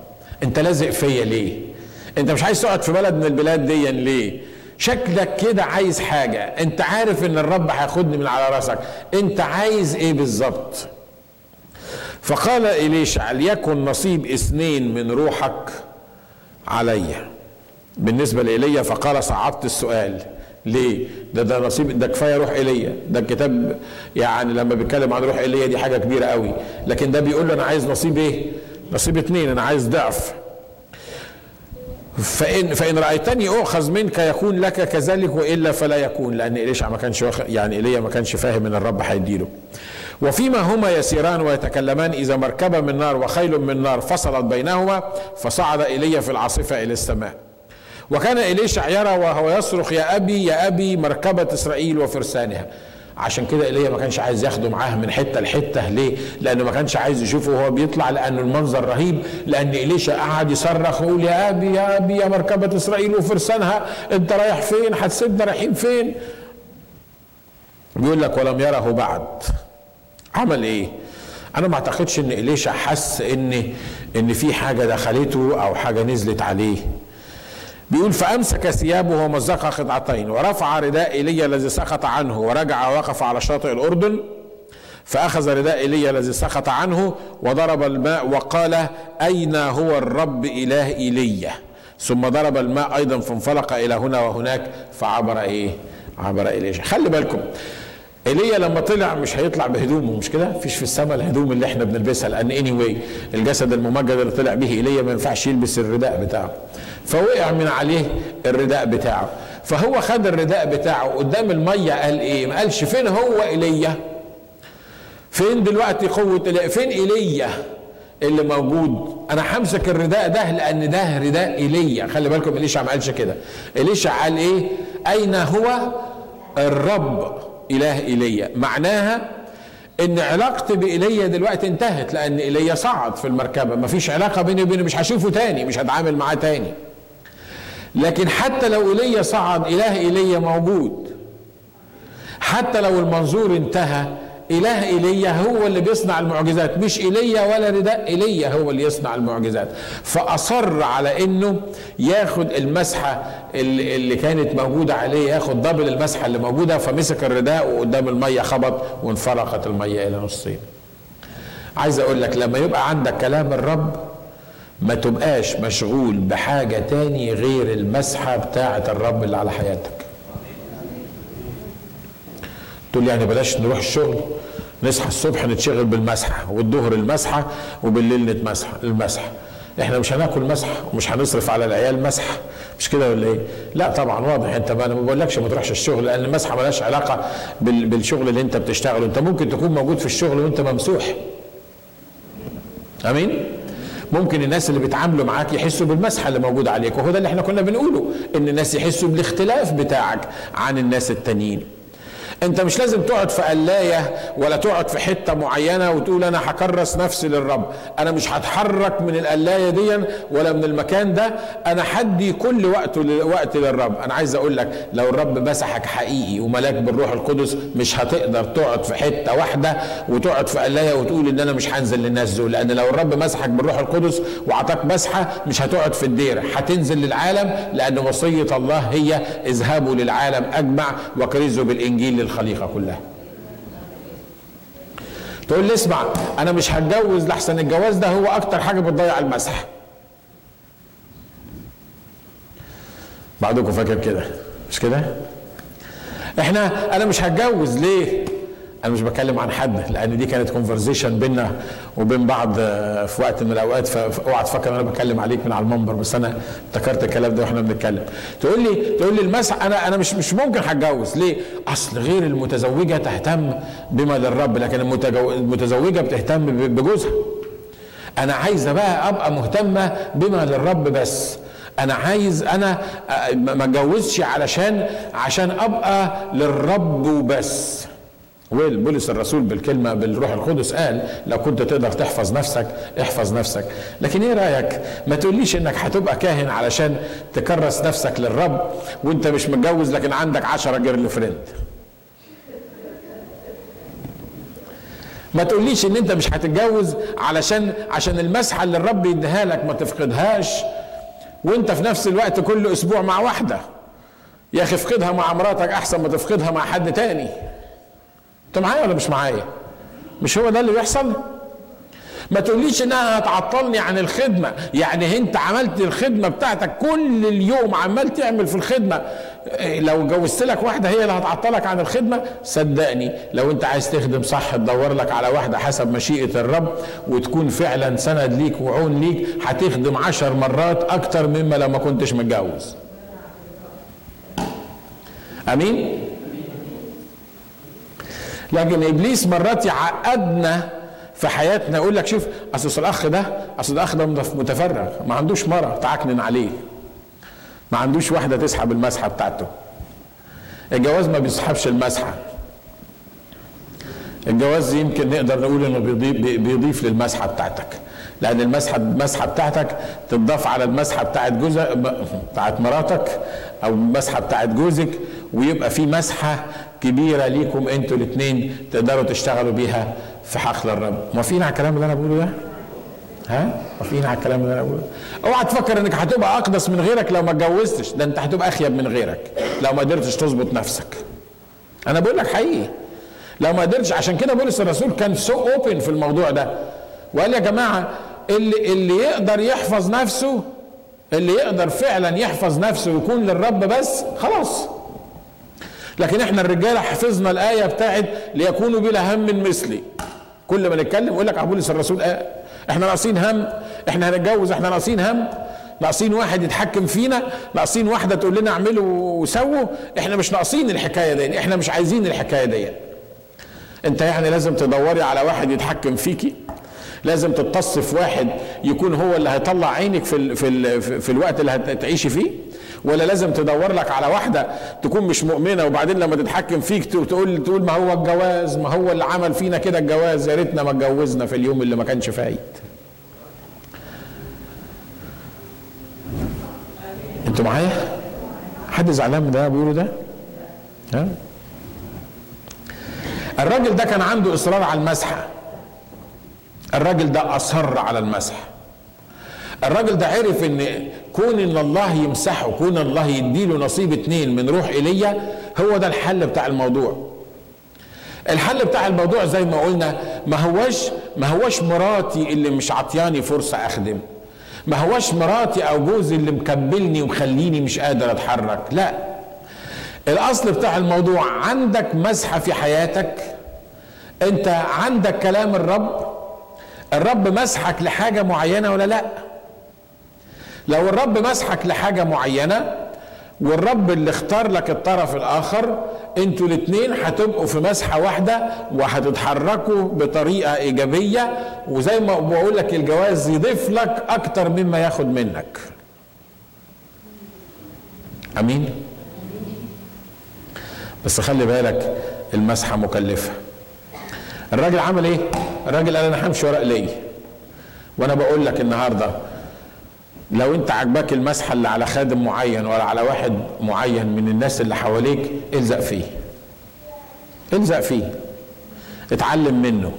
أنت لازق فيا ليه؟ أنت مش عايز تقعد في بلد من البلاد دي ليه؟ شكلك كده عايز حاجة. انت عارف ان الرب هياخدني من على راسك. انت عايز إيه بالظبط؟ فقال إليشع ليكن نصيب اثنين من روحك علي. بالنسبة لإيليا فقال صعبت السؤال. ليه؟ ده ده نصيب ده كفاية روح إيليا. ده الكتاب يعني لما بيتكلم عن روح إيليا دي حاجة كبيرة قوي. لكن ده بيقول له أنا عايز نصيب إيه؟ نصيب اتنين أنا عايز ضعف. فإن فإن رأيتني أؤخذ منك يكون لك كذلك وإلا فلا يكون لأن إليشع ما كانش يعني إيليا ما كانش فاهم إن الرب هيديله. وفيما هما يسيران ويتكلمان إذا مركبة من نار وخيل من نار فصلت بينهما فصعد إيليا في العاصفة إلى السماء. وكان إليشع يرى وهو يصرخ يا أبي يا أبي مركبة إسرائيل وفرسانها. عشان كده إيليا ما كانش عايز ياخده معاه من حتة لحتة ليه؟ لأنه ما كانش عايز يشوفه وهو بيطلع لأنه المنظر رهيب لأن ايليشا قعد يصرخ ويقول يا أبي يا أبي يا مركبة إسرائيل وفرسانها أنت رايح فين؟ هتسيبنا رايحين فين؟ بيقول لك ولم يره بعد عمل إيه؟ أنا ما أعتقدش إن ايليشا حس إن إن في حاجة دخلته أو حاجة نزلت عليه بيقول فأمسك ثيابه ومزقها قطعتين ورفع رداء ايليا الذي سقط عنه ورجع ووقف على شاطئ الأردن فأخذ رداء ايليا الذي سقط عنه وضرب الماء وقال أين هو الرب إله ايليا ثم ضرب الماء أيضا فانفلق إلى هنا وهناك فعبر إيه؟ عبر ايليا خلي بالكم ايليا لما طلع مش هيطلع بهدومه مش كده؟ مفيش في السماء الهدوم اللي إحنا بنلبسها لأن اني anyway الجسد الممجد اللي طلع به ايليا ما ينفعش يلبس الرداء بتاعه. فوقع من عليه الرداء بتاعه. فهو خد الرداء بتاعه قدام المية قال إيه؟ ما قالش فين هو ايليا فين دلوقتي قوة ايليا فين ايليا اللي موجود؟ أنا همسك الرداء ده لأن ده رداء ايليا خلي بالكم إليشع ما قالش كده. إليشع قال إيه؟ أين هو الرب إله ايليا معناها إن علاقتي بايليا دلوقتي انتهت لأن ايليا صعد في المركبة. مفيش علاقة بيني وبينه مش هشوفه تاني مش هتعامل معاه تاني. لكن حتى لو ايليا صعد إله ايليا موجود حتى لو المنظور انتهى إله ايليا هو اللي بيصنع المعجزات مش ايليا ولا رداء ايليا هو اللي يصنع المعجزات. فأصر على إنه ياخد المسحة اللي, اللي كانت موجودة عليه ياخد دبل المسحة اللي موجودة فمسك الرداء وقدام المية خبط وانفرقت المية إلى نصين عايز أقول لك لما يبقى عندك كلام الرب ما تبقاش مشغول بحاجة تاني غير المسحة بتاعة الرب اللي على حياتك. تقول يعني بلاش نروح الشغل نصحى الصبح نتشغل بالمسحة والظهر المسحة وبالليل نتمسح المسحة. إحنا مش هناكل مسحة ومش هنصرف على العيال مسحة. مش كده ولا إيه؟ لا طبعا واضح. أنت ما أنا ما بقولكش ما تروحش الشغل لأن المسحة مالهاش علاقة بالشغل اللي أنت بتشتغله. أنت ممكن تكون موجود في الشغل وأنت ممسوح. آمين؟ ممكن الناس اللي بيتعاملوا معاك يحسوا بالمسحة اللي موجودة عليك وهو ده اللي إحنا كنا بنقوله إن الناس يحسوا بالاختلاف بتاعك عن الناس التانيين. انت مش لازم تقعد في قلاية ولا تقعد في حتة معينة وتقول أنا هكرس نفسي للرب. أنا مش هتحرك من القلاية دي ولا من المكان ده. أنا حدي كل وقت وقت للرب. أنا عايز أقول لك لو الرب مسحك حقيقي وملاك بالروح القدس مش هتقدر تقعد في حتة واحدة وتقعد في قلاية وتقول إن أنا مش هنزل للناس دول. لأن لو الرب مسحك بالروح القدس وعطاك مسحة مش هتقعد في الدير. هتنزل للعالم لأن وصية الله هي اذهبوا للعالم أجمع وكرزوا بالإنجيل للخليقه كلها. تقول لي اسمع أنا مش هتجوز لحسن الجواز ده هو أكتر حاجة بتضيع المسح. بعضكم فاكر كده مش كده؟ إحنا أنا مش هتجوز ليه؟ أنا مش بتكلم عن حد لأن دي كانت كونفرزيشن بينا وبين بعض في وقت من الأوقات. فاوعى تفكر أنا بتكلم عليك من على المنبر بس أنا افتكرت الكلام ده وإحنا بنتكلم. تقول لي تقول لي المسح أنا أنا مش مش ممكن هتجوز. ليه؟ أصل غير المتزوجة تهتم بما للرب لكن المتزوجة بتهتم بجوزها. أنا عايزة بقى أبقى مهتمة بما للرب بس. أنا عايز أنا ما اتجوزش علشان عشان أبقى للرب وبس بولس الرسول بالكلمة بالروح القدس قال لو كنت تقدر تحفظ نفسك احفظ نفسك. لكن إيه رأيك؟ ما تقوليش إنك هتبقى كاهن علشان تكرس نفسك للرب وأنت مش متجوز لكن عندك عشرة جيرل فريند. ما تقوليش إن أنت مش هتتجوز علشان عشان المسحة اللي الرب يديها لك ما تفقدهاش وأنت في نفس الوقت كل أسبوع مع واحدة. يا أخي افقدها مع مراتك أحسن ما تفقدها مع حد تاني. انت معايا ولا مش معايا؟ مش هو ده اللي بيحصل؟ ما تقوليش إنها هتعطلني عن الخدمة. يعني أنت عملت الخدمة بتاعتك كل اليوم عمال تعمل في الخدمة. إيه، لو جوزت لك واحدة هي اللي هتعطلك عن الخدمة؟ صدقني لو أنت عايز تخدم صح تدور لك على واحدة حسب مشيئة الرب وتكون فعلا سند ليك وعون ليك هتخدم عشر مرات أكتر مما لو ما كنتش متجوز. أمين؟ لكن إبليس مرات يعقدنا في حياتنا يقول لك شوف أصل الأخ ده أصل الأخ ده متفرغ ما عندوش مرة تعكنن عليه. ما عندوش واحدة تسحب المسحة بتاعته. الجواز ما بيسحبش المسحة. الجواز يمكن نقدر نقول إنه بيضيف, بيضيف للمسحة بتاعتك. لأن المسحة المسحه بتاعتك تضاف على المسحة بتاعت جوزك بتاعت مراتك أو المسحه بتاعت جوزك ويبقى في مسحة كبيرة ليكم أنتوا الاثنين تقدروا تشتغلوا بيها في حقل الرب. موافقين على الكلام اللي أنا بقوله ده؟ ها؟ موافقين على الكلام اللي أنا بقوله. اوعى تفكر إنك هتبقى أقدس من غيرك لو ما اتجوزتش. ده أنت هتبقى أخيب من غيرك لو ما قدرتش تظبط نفسك. أنا بقول لك حقيقي. لو ما قدرتش عشان كده بولس الرسول كان so open في الموضوع ده. وقال يا جماعة اللي اللي يقدر يحفظ نفسه اللي يقدر فعلا يحفظ نفسه ويكون للرب بس خلاص. لكن إحنا الرجاله حفظنا الآية بتاعت ليكونوا بلا هم مثلي. كل ما نتكلم يقول لك بولس الرسول آه إحنا ناقصين هم إحنا هنتجوز إحنا ناقصين هم ناقصين واحد يتحكم فينا ناقصين واحدة تقول لنا اعملوا وسووا إحنا مش ناقصين الحكاية دي إحنا مش عايزين الحكاية دي. انت يعني لازم تدوري على واحد يتحكم فيكي لازم تتص في واحد يكون هو اللي هيطلع عينك في ال في ال في الوقت اللي هتعيشي فيه. ولا لازم تدور لك على واحدة تكون مش مؤمنة وبعدين لما تتحكم فيك تقول تقول ما هو الجواز ما هو اللي عمل فينا كده الجواز يا ريتنا ما اتجوزنا في اليوم اللي ما كانش فايت أنتوا معايا؟ حد زعلان من ده بيقولوا ده؟ ها؟ الراجل ده كان عنده إصرار على المسحه الراجل ده أصر على المسح. الراجل ده عرف إن كون إن الله يمسحه كون الله يديله نصيب اتنين من روح إيليا هو ده الحل بتاع الموضوع. الحل بتاع الموضوع زي ما قلنا ما هوش ما هوش مراتي اللي مش عطياني فرصة أخدم. ما هوش مراتي أو جوزي اللي مكبلني ومخليني مش قادر أتحرك. لا. الأصل بتاع الموضوع عندك مسحة في حياتك أنت عندك كلام الرب الرب مسحك لحاجة معينة ولا لا؟ لو الرب مسحك لحاجة معينة والرب اللي اختار لك الطرف الآخر أنتوا الاثنين هتبقوا في مسحة واحدة وهتتحركوا بطريقة إيجابية وزي ما بقول لك الجواز يضيف لك أكتر مما ياخد منك. أمين؟ بس خلي بالك المسحة مكلفة. الراجل عمل إيه؟ الراجل قال أنا همشي ورق ليه وأنا بقول لك النهارده لو انت عجبك المسحه اللي على خادم معين ولا على واحد معين من الناس اللي حواليك الزق فيه. الزق فيه. اتعلم منه.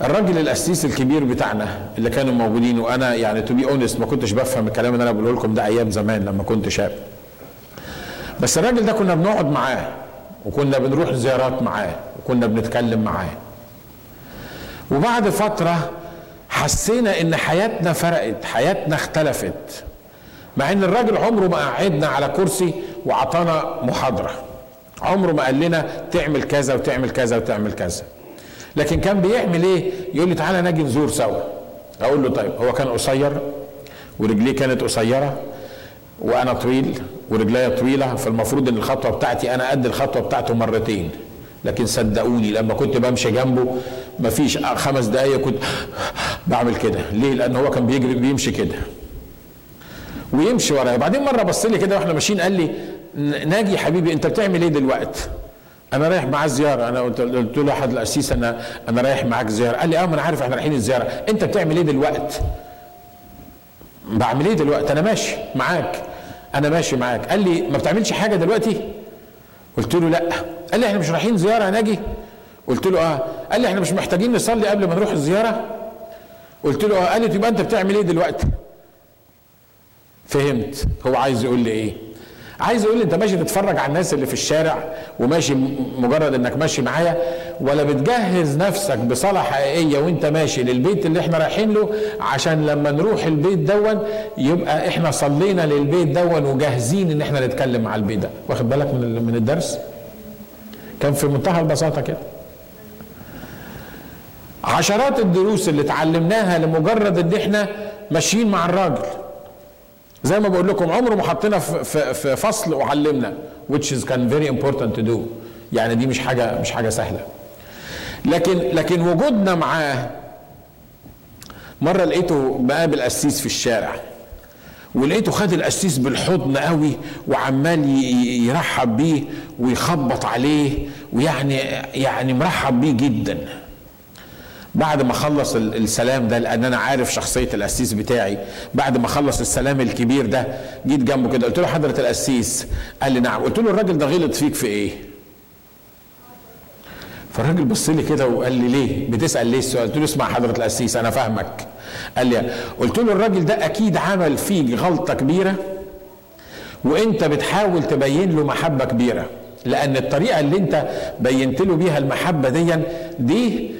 الراجل القسيس الكبير بتاعنا اللي كانوا موجودين وأنا يعني to be honest ما كنتش بفهم الكلام اللي أنا بقوله لكم ده أيام زمان لما كنت شاب. بس الراجل ده كنا بنقعد معاه وكنا بنروح زيارات معاه وكنا بنتكلم معاه. وبعد فترة حسينا إن حياتنا فرقت حياتنا اختلفت مع إن الراجل عمره ما قعدنا على كرسي وعطانا محاضرة. عمره ما قال لنا تعمل كذا وتعمل كذا وتعمل كذا. لكن كان بيعمل إيه؟ يقول لي تعالى نجي نزور سوا. أقول له طيب هو كان قصير ورجليه كانت قصيرة وأنا طويل ورجليا طويلة فالمفروض إن الخطوة بتاعتي أنا قد الخطوة بتاعته مرتين. لكن صدقوني لما كنت بمشي جنبه مفيش خمس دقايق كنت بعمل كده. ليه؟ لأن هو كان بيجري بيمشي كده. ويمشي ورايا بعدين مرة بص لي كده وإحنا ماشيين قال لي ناجي حبيبي انت بتعمل إيه دلوقتي أنا رايح معاه زيارة. أنا قلت له أحد القسيس أنا أنا رايح معاك زيارة. قال لي آه ما أنا عارف إحنا رايحين الزيارة. انت بتعمل إيه دلوقتي بعمل إيه دلوقتي أنا ماشي معاك. أنا ماشي معاك. قال لي ما بتعملش حاجة دلوقتي؟ قلت له لأ. قال لي إحنا مش رايحين زيارة ناجي. قلت له آه. قال لي إحنا مش محتاجين نصلي قبل ما نروح الزيارة. قلت له آه. قال لي يبقى أنت بتعمل إيه دلوقتي؟ فهمت. هو عايز يقول لي إيه؟ عايز يقول لي أنت ماشي تتفرج على الناس اللي في الشارع وماشي مجرد إنك ماشي معايا ولا بتجهز نفسك بصلاه حقيقية وأنت ماشي للبيت اللي إحنا رايحين له عشان لما نروح البيت دون يبقى إحنا صلينا للبيت دون وجاهزين إن إحنا نتكلم مع البيت ده. واخد بالك من من الدرس؟ كان في منتهى البساطة كده. عشرات الدروس اللي اتعلمناها لمجرد ان إحنا ماشيين مع الراجل. زي ما بقول لكم عمره ما حطينا في, فصل وعلمنا which is كان very important to do. يعني دي مش حاجة مش حاجة سهلة. لكن لكن وجودنا معاه مرة لقيته بقابل قسيس في الشارع ولقيته خد القسيس بالحضن قوي وعمال يرحب بيه ويخبط عليه ويعني يعني مرحب بيه جدا. بعد ما خلص السلام ده لأن أنا عارف شخصية القسيس بتاعي بعد ما خلص السلام الكبير ده جيت جنبه كده قلت له حضرة القسيس قال لي نعم. قلت له الراجل ده غلط فيك في إيه؟ فالراجل بص لي كده وقال لي ليه؟ بتسأل ليه السؤال؟ قلت له اسمع حضرة القسيس أنا فاهمك. قال لي قلت له الراجل ده أكيد عمل فيك غلطة كبيرة وأنت بتحاول تبين له محبة كبيرة. لأن الطريقة اللي انت بينت له بيها المحبة دي دي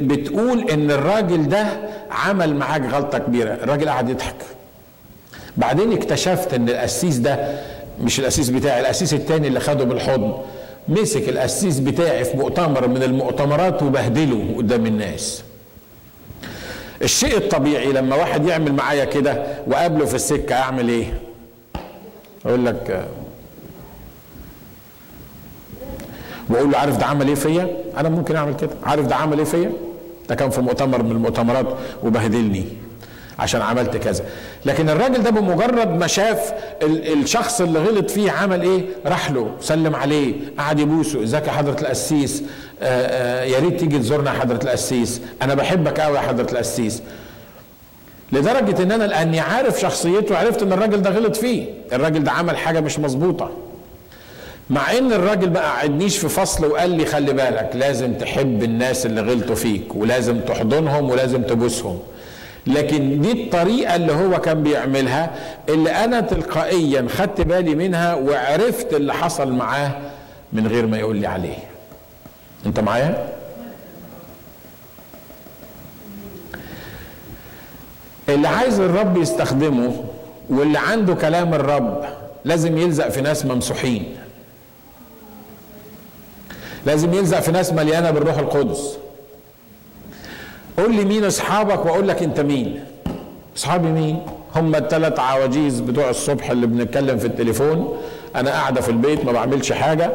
بتقول إن الراجل ده عمل معاك غلطة كبيرة الراجل قعد يضحك. بعدين اكتشفت إن القسيس ده مش القسيس بتاعي القسيس التاني اللي خده بالحضن. مسك القسيس بتاعي في مؤتمر من المؤتمرات وبهدله قدام الناس. الشيء الطبيعي لما واحد يعمل معايا كده وقابله في السكة أعمل إيه؟ أقول لك وأقول له عارف ده عمل إيه فيا؟ أنا ممكن أعمل كده. عارف ده عمل إيه فيا؟ ده كان في مؤتمر من المؤتمرات وبهدلني عشان عملت كذا. لكن الراجل ده بمجرد ما شاف الشخص اللي غلط فيه عمل إيه؟ راح له سلم عليه قعد يبوسه. ازيك يا حضرة القسيس؟ يا ريت تيجي تزورنا يا حضرة القسيس. أنا بحبك قوي يا حضرة القسيس. لدرجة إن أنا لأني عارف شخصيته عرفت إن الراجل ده غلط فيه. الراجل ده عمل حاجة مش مظبوطة. مع إن الراجل ما قعدنيش في فصل وقال لي خلي بالك لازم تحب الناس اللي غلطوا فيك ولازم تحضنهم ولازم تبوسهم. لكن دي الطريقة اللي هو كان بيعملها اللي أنا تلقائيا خدت بالي منها وعرفت اللي حصل معاه من غير ما يقول لي عليه. أنت معايا؟ اللي عايز الرب يستخدمه واللي عنده كلام الرب لازم يلزق في ناس ممسوحين. لازم يلزق في ناس مليانة بالروح القدس. قول لي مين أصحابك وأقول لك أنت مين. أصحابي مين؟ هم الثلاث عواجيز بتوع الصبح اللي بنتكلم في التليفون. أنا قاعدة في البيت ما بعملش حاجة.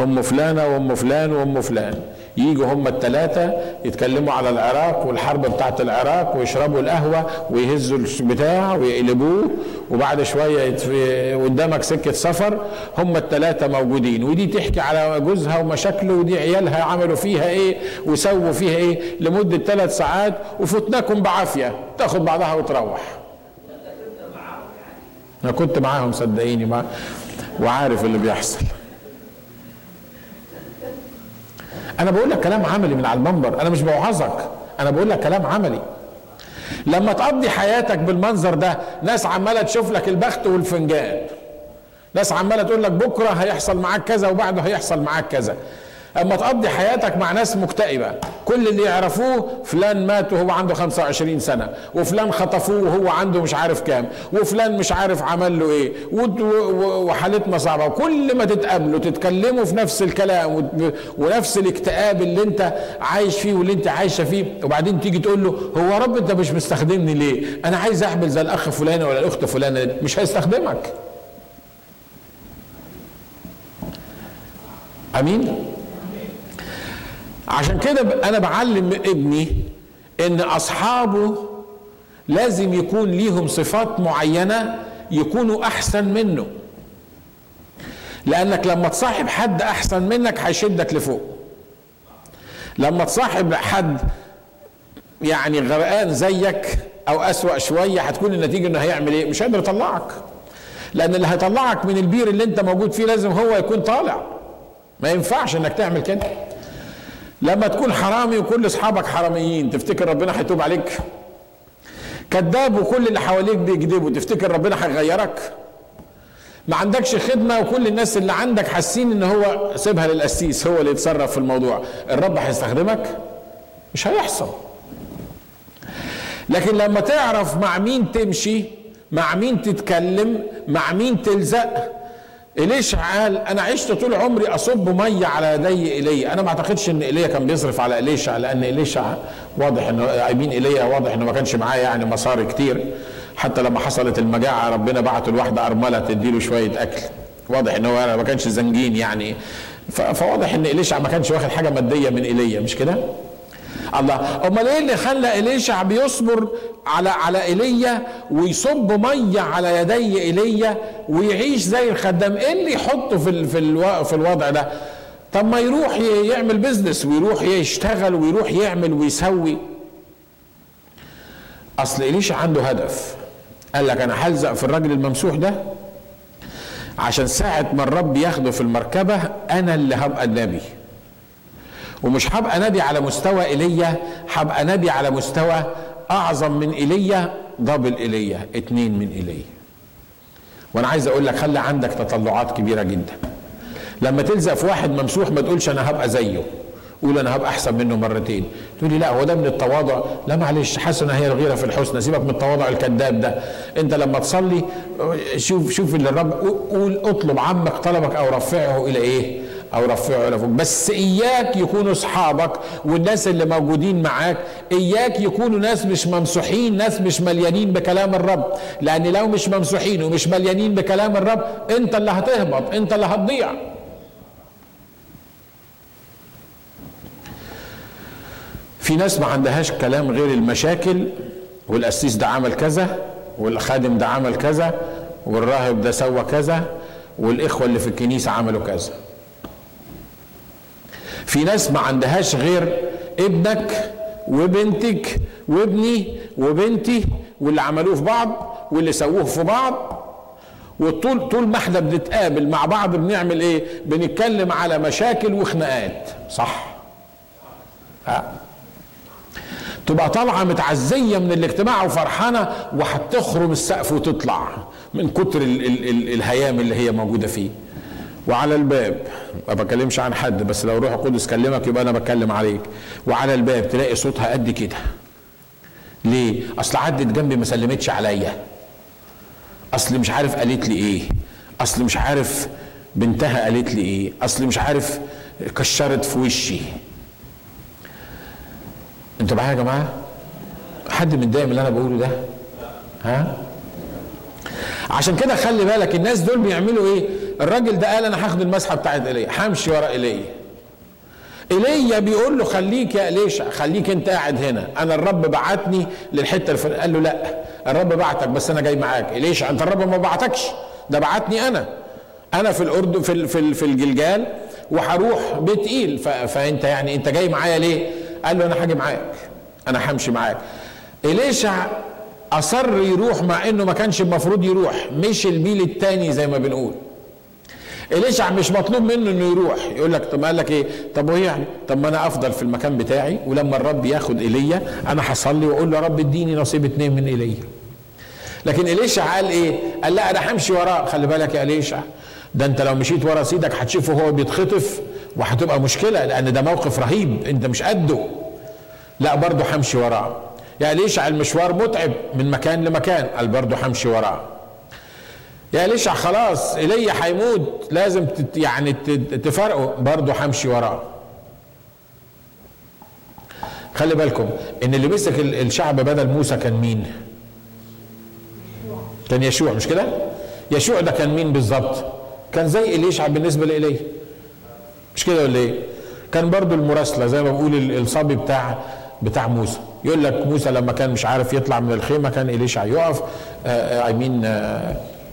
أم فلانة وأم فلان وأم فلان. يجوا هم الثلاثة يتكلموا على العراق والحرب بتاعت العراق ويشربوا القهوة ويهزوا البتاع ويقلبوه. وبعد شوية قدامك سكة سفر هم الثلاثة موجودين. ودي تحكي على جوزها ومشاكله ودي عيالها عملوا فيها إيه وسووا فيها إيه لمدة ثلاث ساعات وفتناكم بعافية. تاخد بعضها وتروح. أنا كنت معاهم صدقيني مع وعارف اللي بيحصل. أنا بقول لك كلام عملي من على المنبر أنا مش بوعظك. أنا بقول لك كلام عملي. لما تقضي حياتك بالمنظر ده ناس عمالة تشوف لك البخت والفنجان. ناس عمالة تقول لك بكرة هيحصل معاك كذا وبعده هيحصل معاك كذا. أما تقضي حياتك مع ناس مكتئبة. كل اللي يعرفوه فلان مات وهو عنده 25 سنة وفلان خطفوه وهو عنده مش عارف كام وفلان مش عارف عمل له إيه وحالتنا صعبة. وكل ما تتقابلوا تتكلموا في نفس الكلام ونفس الاكتئاب اللي انت عايش فيه واللي انت عايشة فيه وبعدين تيجي تقول له هو رب انت مش مستخدمني ليه؟ أنا عايز اعمل زي الأخ فلان ولا الأخت فلانة مش هيستخدمك. أمين؟ عشان كده أنا بعلم ابني إن أصحابه لازم يكون ليهم صفات معينة يكونوا أحسن منه. لأنك لما تصاحب حد أحسن منك هيشدك لفوق. لما تصاحب حد يعني غرقان زيك أو أسوأ شوية هتكون النتيجة إنه هيعمل إيه؟ مش قادر يطلعك. لأن اللي هيطلعك من البير اللي أنت موجود فيه لازم هو يكون طالع. ما ينفعش إنك تعمل كده. لما تكون حرامي وكل اصحابك حراميين تفتكر ربنا هيتوب عليك؟ كذاب وكل اللي حواليك بيكذبوا تفتكر ربنا هيغيرك ما عندكش خدمة وكل الناس اللي عندك حاسين إن هو سيبها للقسيس هو اللي يتصرف في الموضوع. الرب هيستخدمك؟ مش هيحصل. لكن لما تعرف مع مين تمشي مع مين تتكلم مع مين تلزق إليش قال أنا عشت طول عمري أصب مية على يدي ايليا أنا ما أعتقدش إن ايليا كان بيصرف على اليشع لأن اليشع واضح انه ايمين ايليا واضح إنه ما كانش معاه يعني مصاري كتير. حتى لما حصلت المجاعة ربنا بعته لواحدة أرملة تديله شوية أكل. واضح ان هو ما كانش زنجين يعني. فواضح إن اليشع ما كانش واخد حاجة مادية من ايليا مش كده؟ الله. أمال إيه اللي خلى إليشع بيصبر على على إيليا ويصب مية على يدي إيليا ويعيش زي الخدام؟ إيه اللي يحطه في في في الوضع ده؟ طب ما يروح يعمل بزنس ويروح يشتغل ويروح يعمل ويسوي. أصل اليشع عنده هدف. قال لك أنا هلزق في الراجل الممسوح ده عشان ساعة ما الرب ياخده في المركبة أنا اللي هبقى النبي. ومش هبقى نبي على مستوى ايليا هبقى نبي على مستوى أعظم من ايليا دبل ايليا اتنين من ايليا وأنا عايز أقول لك خلي عندك تطلعات كبيرة جدا. لما تلزق في واحد ممسوح ما تقولش أنا هبقى زيه. قول أنا هبقى أحسن منه مرتين. تقول لي لا هو ده من التواضع. لا معلش حسنة هي الغيرة في الحسنى سيبك من التواضع الكذاب ده. أنت لما تصلي شوف شوف اللي الرب قول اطلب عمك طلبك أو رفعه إلى إيه؟ أو رفعه إلى فوق. بس إياك يكونوا أصحابك والناس اللي موجودين معاك. إياك يكونوا ناس مش ممسوحين ناس مش مليانين بكلام الرب. لأن لو مش ممسوحين ومش مليانين بكلام الرب أنت اللي هتهبط أنت اللي هتضيع. في ناس ما عندهاش كلام غير المشاكل والقسيس ده عمل كذا والخادم ده عمل كذا والراهب ده سوى كذا والإخوة اللي في الكنيسة عملوا كذا. في ناس ما عندهاش غير ابنك وبنتك وابني وبنتي واللي عملوه في بعض واللي سووه في بعض وطول طول ما إحنا بنتقابل مع بعض بنعمل إيه؟ بنتكلم على مشاكل وخناقات صح؟ ها تبقى طالعة متعزية من الاجتماع وفرحانة وهتخرم السقف وتطلع من كتر ال ال ال الهيام اللي هي موجودة فيه وعلى الباب. ما بكلمش عن حد بس لو روح القدس كلمك يبقى أنا بتكلم عليك. وعلى الباب تلاقي صوتها قد كده. ليه؟ أصل عدت جنبي ما سلمتش عليا. أصل مش عارف قالت لي إيه. أصل مش عارف بنتها قالت لي إيه. أصل مش عارف كشرت في وشي. أنتوا معايا يا جماعة؟ حد متضايق من اللي أنا بقوله ده؟ ها؟ عشان كده خلي بالك الناس دول بيعملوا إيه؟ الراجل ده قال أنا هاخد المسحة بتاعت إيليا. همشي ورا إيليا. إيليا بيقول له خليك يا اليشع خليك أنت قاعد هنا. أنا الرب بعتني للحتة الفلانيه قال له لا الرب بعتك بس أنا جاي معاك. اليشع أنت الرب ما بعتكش ده بعتني أنا. أنا في الأردن في في في الجلجال وهروح بيت إيل. فأنت يعني أنت جاي معايا ليه؟ قال له أنا هاجي معاك. أنا همشي معاك. اليشع أصر يروح مع إنه ما كانش المفروض يروح. مش الميل التاني زي ما بنقول. اليشع مش مطلوب منه إنه يروح. يقول لك طب قال لك إيه؟ طب وايه يعني طب ما أنا أفضل في المكان بتاعي ولما الرب ياخد إيليا أنا هصلي وأقول له رب إديني نصيب اتنين من إيليا. لكن اليشع قال إيه؟ قال لا أنا همشي وراه خلي بالك يا اليشع ده أنت لو مشيت ورا سيدك هتشوفه هو بيتخطف وهتبقى مشكلة لأن ده موقف رهيب أنت مش قده. لا برضه همشي وراه. يا اليشع المشوار متعب من مكان لمكان قال برضه همشي وراه. يا ليش خلاص ايليا هيموت لازم تت يعني تفرقه برضه همشي وراه خلي بالكم إن اللي مسك الشعب بدل موسى كان مين؟ كان يشوع مش كده؟ يشوع ده كان مين بالظبط؟ كان زي اليشع بالنسبة لايليا مش كده ولا إيه؟ كان برضه المراسلة زي ما بقول الصبي بتاع بتاع موسى. يقول لك موسى لما كان مش عارف يطلع من الخيمة كان اليشع يقف اي مين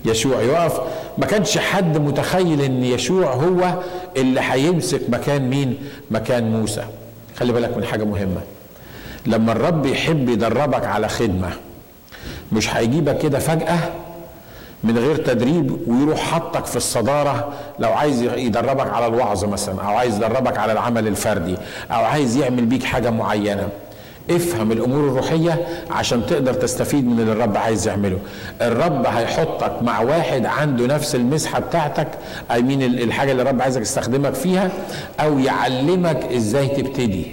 يشوع يقف. ما كانش حد متخيل إن يشوع هو اللي هيمسك مكان مين؟ مكان موسى. خلي بالك من حاجة مهمة. لما الرب يحب يدربك على خدمة مش هيجيبك كده فجأة من غير تدريب ويروح حطك في الصدارة لو عايز يدربك على الوعظ مثلا أو عايز يدربك على العمل الفردي أو عايز يعمل بيك حاجة معينة. افهم الأمور الروحيه عشان تقدر تستفيد من اللي الرب عايز يعمله. الرب هيحطك مع واحد عنده نفس المسحه بتاعتك اي مين الحاجة اللي الرب عايزك يستخدمك فيها أو يعلمك إزاي تبتدي.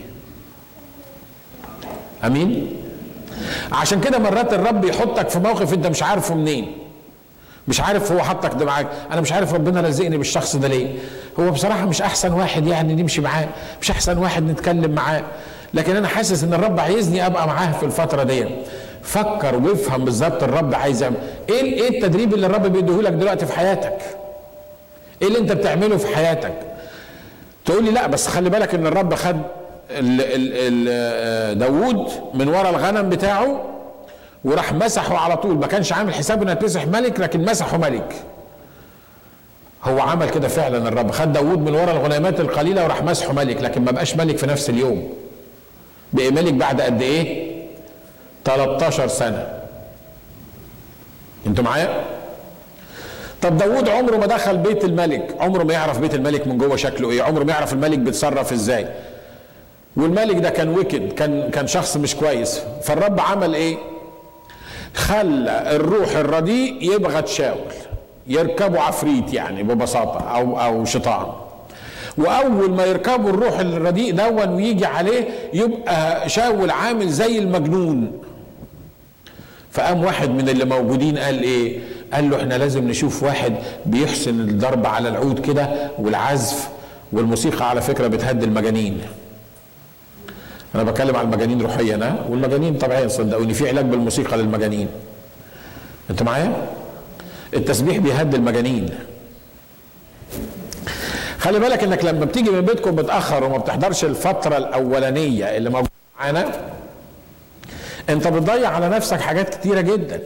آمين؟ عشان كده مرات الرب يحطك في موقف انت مش عارفه منين. مش عارف هو حطك ده معاك. أنا مش عارف ربنا رزقني بالشخص ده ليه. هو بصراحة مش أحسن واحد يعني نمشي معاه. مش أحسن واحد نتكلم معاه. لكن أنا حاسس ان الرب عايزني ابقى معاه في الفترة دي فكر وافهم بالظبط الرب عايز يعمل. إيه إيه التدريب اللي الرب بيديه لك دلوقتي في حياتك؟ إيه اللي انت بتعمله في حياتك؟ تقول لي لا بس خلي بالك ان الرب خد ال ال ال داوود من ورا الغنم بتاعه وراح مسحه على طول. ما كانش عامل حساب انه يتمسح ملك لكن مسحه ملك. هو عمل كده فعلا الرب. خد داوود من ورا الغنيمات القليلة وراح مسحه ملك لكن ما بقاش ملك في نفس اليوم. بقي ملك بعد قد إيه؟ 13 سنة. أنتوا معايا؟ طب داوود عمره ما دخل بيت الملك. عمره ما يعرف بيت الملك من جوه شكله إيه. عمره ما يعرف الملك بيتصرف إزاي. والملك ده كان وكد كان كان شخص مش كويس. فالرب عمل إيه؟ خلى الروح الرديء يبغى تشاول يركبوا عفريت يعني ببساطة أو أو شيطان. وأول ما يركبوا الروح الرديء دون ويجي عليه يبقى شاول عامل زي المجنون. فقام واحد من اللي موجودين قال إيه؟ قال له إحنا لازم نشوف واحد بيحسن الضرب على العود كده والعزف والموسيقى على فكرة بتهدي المجانين. أنا بتكلم على المجانين روحيا ها؟ والمجانين طبيعيا صدقوني في علاج بالموسيقى للمجانين. انت معايا؟ التسبيح بيهدي المجانين. خلي بالك انك لما بتيجي من بيتكم متاخر وما بتحضرش الفترة الأولانية اللي موجودة معانا انت بتضيع على نفسك حاجات كتيرة جدا.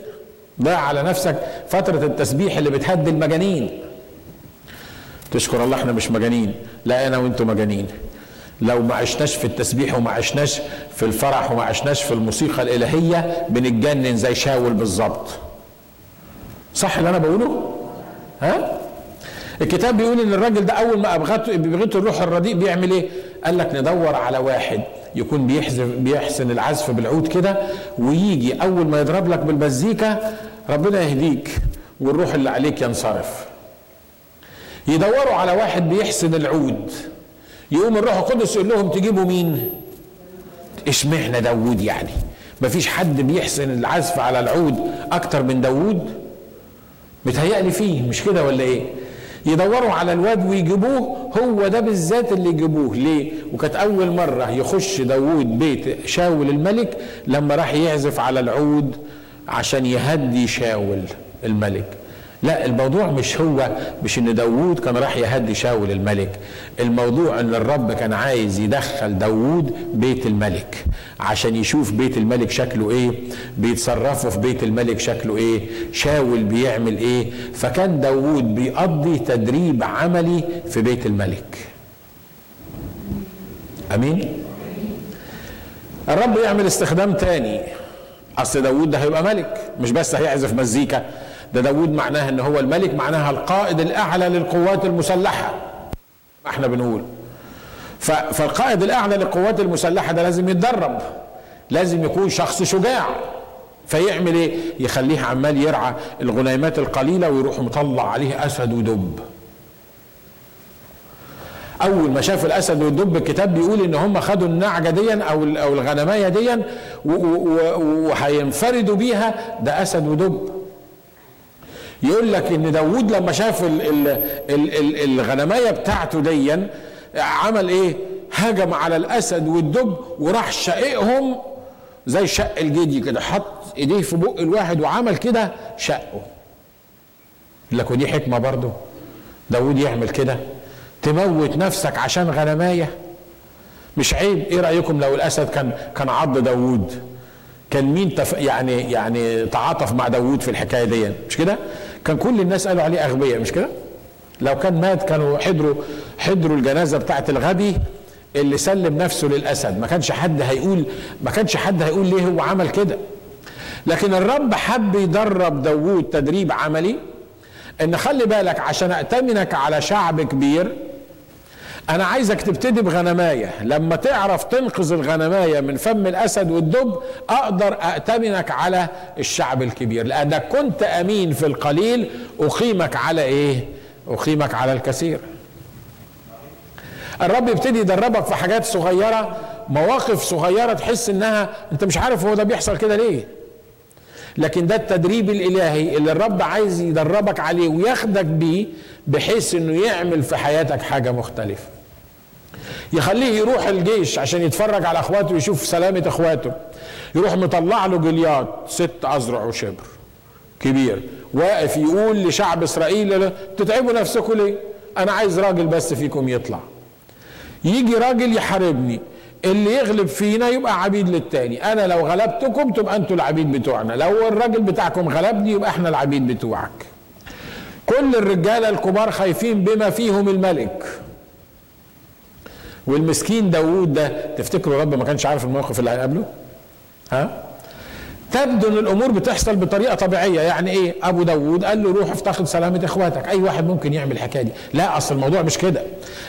ضيع على نفسك فترة التسبيح اللي بتهدي المجانين. تشكر الله إحنا مش مجانين لا أنا وأنتم مجانين. لو ما عشناش في التسبيح وما عشناش في الفرح وما عشناش في الموسيقى الإلهية بنتجنن زي شاول بالظبط. صح اللي أنا بقوله؟ ها؟ الكتاب بيقول إن الراجل ده أول ما ابغته بيبغته الروح الرديء بيعمل إيه؟ قال لك ندور على واحد يكون بيحذف بيحسن العزف بالعود كده ويجي أول ما يضرب لك بالمزيكا ربنا يهديك والروح اللي عليك ينصرف. يدوروا على واحد بيحسن العود. يقوم الروح القدس يقول لهم تجيبوا مين؟ اشمعنى داوود يعني؟ مفيش حد بيحسن العزف على العود أكتر من داوود؟ متهيألي فيه مش كده ولا إيه؟ يدوروا على الواد ويجيبوه هو ده بالذات اللي يجيبوه. ليه؟ وكانت أول مرة يخش داوود بيت شاول الملك لما راح يعزف على العود عشان يهدي شاول الملك. لا الموضوع مش هو مش إن داوود كان راح يهدي شاول الملك. الموضوع إن الرب كان عايز يدخل داوود بيت الملك عشان يشوف بيت الملك شكله إيه بيتصرفوا في بيت الملك شكله إيه شاول بيعمل إيه. فكان داوود بيقضي تدريب عملي في بيت الملك. أمين؟ الرب يعمل استخدام تاني. أصل داوود ده هيبقى ملك مش بس هيعزف مزيكا. ده داود معناها إن هو الملك معناها القائد الأعلى للقوات المسلحة. ما إحنا بنقول. فالقائد الأعلى للقوات المسلحة ده لازم يتدرب لازم يكون شخص شجاع. فيعمل إيه؟ يخليه عمال يرعى الغنيمات القليلة ويروح مطلع عليه أسد ودب. أول ما شاف الأسد والدب الكتاب بيقول إن هم خدوا النعجة ديا أو أو الغنماية ديا وهينفردوا بيها ده أسد ودب. يقول لك إن داوود لما شاف ال ال ال ال الغنماية بتاعته ديا عمل إيه؟ هجم على الأسد والدب وراح شقهم زي شق الجدي كده حط إيديه في بق الواحد وعمل كده شقه. لك ودي حكمة برضه. داوود يعمل كده. تموت نفسك عشان غنماية. مش عيب. إيه رأيكم لو الأسد كان كان عض داوود؟ كان مين تف يعني يعني تعاطف مع داوود في الحكاية دي؟ مش كده؟ كان كل الناس قالوا عليه أغبياء مش كده؟ لو كان مات كانوا حضروا حضروا الجنازة بتاعت الغبي اللي سلم نفسه للأسد. ما كانش حد هيقول ما كانش حد هيقول ليه هو عمل كده. لكن الرب حب يدرب داوود تدريب عملي إن خلي بالك عشان ائتمنك على شعب كبير أنا عايزك تبتدي بغنماية. لما تعرف تنقذ الغنماية من فم الأسد والدب أقدر ائتمنك على الشعب الكبير. لأنك كنت أمين في القليل أقيمك على إيه؟ أقيمك على الكثير. الرب يبتدي يدربك في حاجات صغيرة مواقف صغيرة تحس إنها أنت مش عارف هو ده بيحصل كده ليه. لكن ده التدريب الإلهي اللي الرب عايز يدربك عليه وياخدك بيه بحيث إنه يعمل في حياتك حاجة مختلفة. يخليه يروح الجيش عشان يتفرج على أخواته ويشوف سلامة أخواته. يروح مطلع له جليات ست اذرع وشبر كبير. واقف يقول لشعب إسرائيل تتعبوا نفسكم ليه؟ أنا عايز راجل بس فيكم يطلع. يجي راجل يحاربني. اللي يغلب فينا يبقى عبيد للتاني. أنا لو غلبتكم تبقى أنتوا العبيد بتوعنا. لو الراجل بتاعكم غلبني يبقى إحنا العبيد بتوعك. كل الرجالة الكبار خايفين بما فيهم الملك. والمسكين داوود ده تفتكروا رب ما كانش عارف الموقف اللي هيقابله؟ ها؟ تبدو أن الأمور بتحصل بطريقة طبيعية. يعني إيه؟ أبو داوود قال له روح افتقد سلامة إخواتك. أي واحد ممكن يعمل الحكاية دي. لا أصل الموضوع مش كده.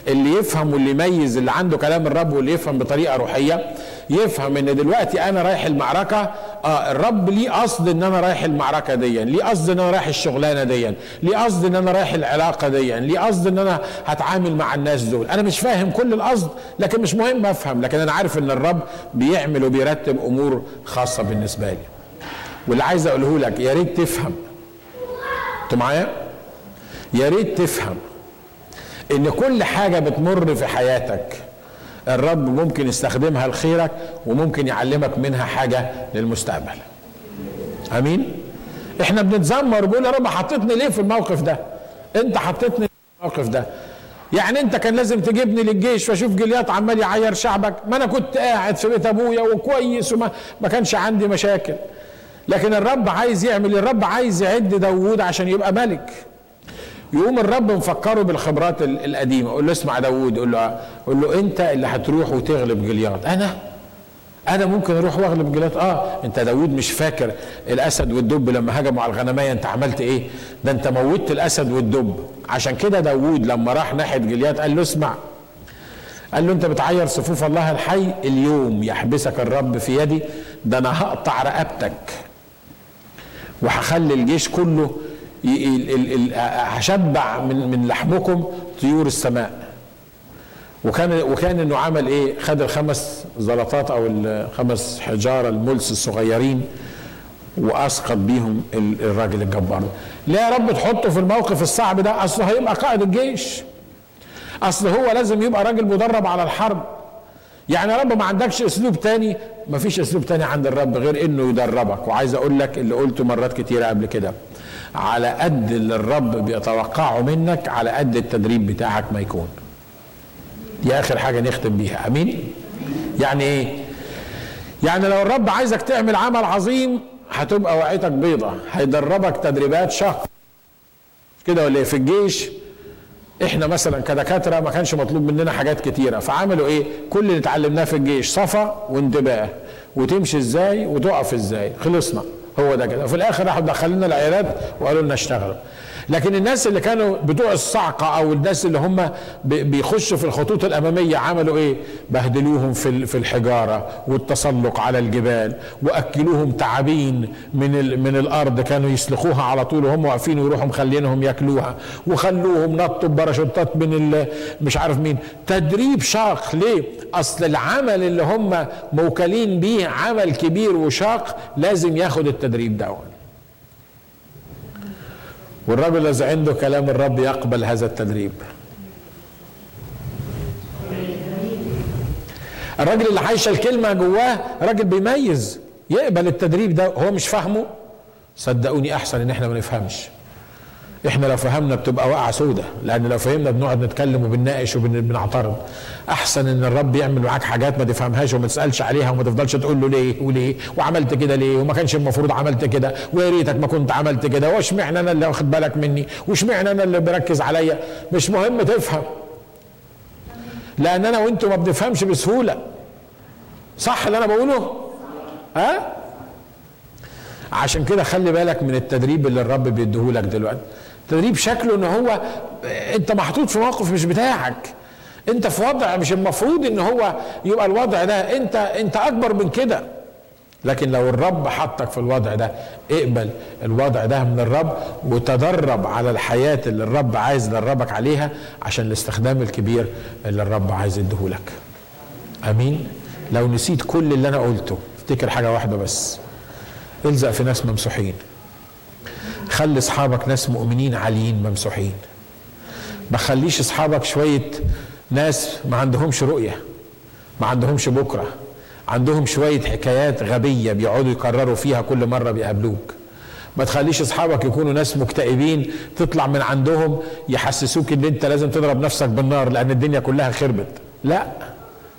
اللي يفهم واللي يميز اللي عنده كلام الرب واللي يفهم بطريقة روحية يفهم إن دلوقتي أنا رايح المعركة آه الرب ليه قصد إن أنا رايح المعركة دي ليه قصد إن أنا رايح الشغلانة دي ليه قصد إن أنا رايح العلاقة دي ليه قصد إن أنا هتعامل مع الناس دول؟ أنا مش فاهم كل القصد لكن مش مهم أفهم لكن أنا عارف إن الرب بيعمل وبيرتب أمور خاصة بالنسبة لي. واللي عايز اقوله لك يا ريت تفهم. أنتوا معايا؟ يا ريت تفهم ان كل حاجة بتمر في حياتك الرب ممكن يستخدمها لخيرك وممكن يعلمك منها حاجة للمستقبل. آمين؟ إحنا بنتذمر بنقول يا رب حطيتني ليه في الموقف ده؟ انت حطيتني في الموقف ده. يعني انت كان لازم تجيبني للجيش واشوف جليات عمال يعير شعبك؟ ما أنا كنت قاعد في بيت ابويا وكويس وما ما كانش عندي مشاكل. لكن الرب عايز يعمل الرب عايز يعد داوود عشان يبقى ملك. يقوم الرب مفكره بالخبرات القديمة. يقول له اسمع داوود. يقول له يقول له أنت اللي هتروح وتغلب جليات أنا؟ أنا ممكن أروح وأغلب جليات آه. أنت داوود مش فاكر الأسد والدب لما هجموا على الغنمية. أنت عملت إيه؟ ده أنت موتت الأسد والدب. عشان كده داوود لما راح ناحية جليات قال له اسمع. قال له أنت بتعير صفوف الله الحي؟ اليوم يحبسك الرب في يدي. ده أنا هقطع رقبتك. وهخلي الجيش كله هشبع من من لحمكم طيور السماء. وكان وكان إنه عمل إيه؟ خد الخمس زلطات أو الخمس حجاره الملس الصغيرين وأسقط بيهم الراجل الجبار ليه يا رب تحطه في الموقف الصعب ده أصل هيبقى قائد الجيش. أصل هو لازم يبقى راجل مدرب على الحرب. يعني يا رب ما عندكش اسلوب تاني؟ ما فيش اسلوب تاني عند الرب غير إنه يدربك. وعايز أقول لك اللي قلته مرات كتيرة قبل كده على قد اللي الرب بيتوقعه منك على قد التدريب بتاعك ما يكون. دي آخر حاجة نختم بيها. أمين؟ يعني إيه؟ يعني لو الرب عايزك تعمل عمل عظيم هتبقى وعيتك بيضة. هيدربك تدريبات شهر كده ولا إيه؟ في الجيش إحنا مثلا كدكاترة ما كانش مطلوب مننا حاجات كتيرة فعملوا إيه؟ كل اللي اتعلمناه في الجيش صفا وانتباه. وتمشي إزاي؟ وتقف إزاي؟ خلصنا. هو ده كده. وفي الآخر راحوا دخلنا العيادات وقالوا لنا اشتغلوا. لكن الناس اللي كانوا بتوع الصعقة أو الناس اللي هم بيخشوا في الخطوط الأمامية عملوا إيه؟ بهدلوهم في في الحجارة والتسلق على الجبال وأكلوهم تعابين من من الأرض كانوا يسلخوها على طول وهم واقفين ويروحوا مخلينهم ياكلوها وخلوهم نطوا بباراشوتات من مش عارف مين. تدريب شاق ليه؟ أصل العمل اللي هم موكلين بيه عمل كبير وشاق لازم ياخد التدريب ده. والرجل الذي عنده كلام الرب يقبل هذا التدريب. الراجل اللي عايشه الكلمة جواه راجل بيميز يقبل التدريب ده هو مش فاهمه. صدقوني أحسن إن إحنا ما نفهمش. إحنا لو فهمنا بتبقى واقعة سودة لأن لو فهمنا بنقعد نتكلم وبنناقش وبنعترض. أحسن إن الرب يعمل معاك حاجات ما تفهمهاش وما تسألش عليها وما تفضلش تقول له ليه وليه وعملت كده ليه وما كانش المفروض عملت كده ويا ريتك ما كنت عملت كده واشمعنى أنا اللي واخد بالك مني؟ واشمعنى أنا اللي بركز عليا؟ مش مهم تفهم. لأن أنا وأنتوا ما بنفهمش بسهولة. صح اللي أنا بقوله؟ ها؟ عشان كده خلي بالك من التدريب اللي الرب بيديهولك دلوقتي. تدريب شكله إن هو أنت محطوط في موقف مش بتاعك. أنت في وضع مش المفروض إن هو يبقى الوضع ده. أنت أنت أكبر من كده. لكن لو الرب حطك في الوضع ده اقبل الوضع ده من الرب وتدرب على الحياة اللي الرب عايز يدربك عليها عشان الاستخدام الكبير اللي الرب عايز يديهولك. آمين. لو نسيت كل اللي أنا قلته افتكر حاجة واحدة بس. الزق في ناس ممسوحين. خلي اصحابك ناس مؤمنين عاليين ممسوحين. ما خليش اصحابك شوية ناس ما عندهمش رؤية ما عندهمش بكرة عندهم شوية حكايات غبية بيقعدوا يكرروا فيها كل مرة بيقابلوك. ما تخليش اصحابك يكونوا ناس مكتئبين تطلع من عندهم يحسسوك إن أنت لازم تضرب نفسك بالنار لأن الدنيا كلها خربت. لا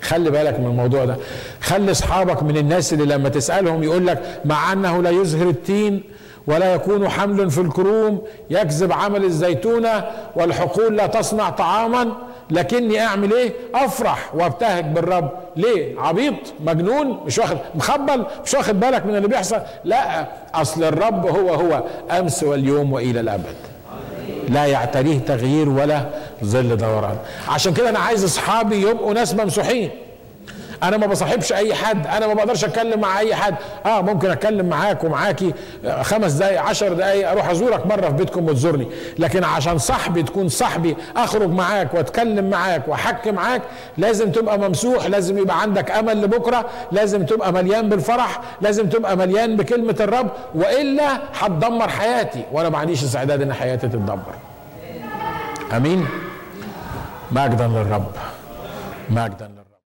خلي بالك من الموضوع ده. خلي اصحابك من الناس اللي لما تسألهم يقول لك مع أنه لا يزهر التين ولا يكون حمل في الكروم يكذب عمل الزيتونة والحقول لا تصنع طعاما لكني أعمل إيه؟ أفرح وأبتهج بالرب. ليه؟ عبيط مجنون مش واخد مخبل مش واخد بالك من اللي بيحصل؟ لا أصل الرب هو هو أمس واليوم وإلى الأبد. لا يعتريه تغيير ولا ظل دوران. عشان كده أنا عايز أصحابي يبقوا ناس ممسوحين. أنا ما بصاحبش اي حد أنا ما بقدرش اتكلم مع اي حد. آه ممكن اتكلم معاك ومعاكي خمس دقايق عشر دقايق أروح ازورك مرة في بيتكم وتزورني. لكن عشان صاحبي تكون صاحبي اخرج معاك واتكلم معاك واحكي معاك لازم تبقى ممسوح لازم يبقى عندك امل لبكرة لازم تبقى مليان بالفرح لازم تبقى مليان بكلمة الرب وإلا هتدمر حياتي. وأنا ما عنديش استعداد إن حياتي تتدمر. آمين. مجدا للرب. مجدا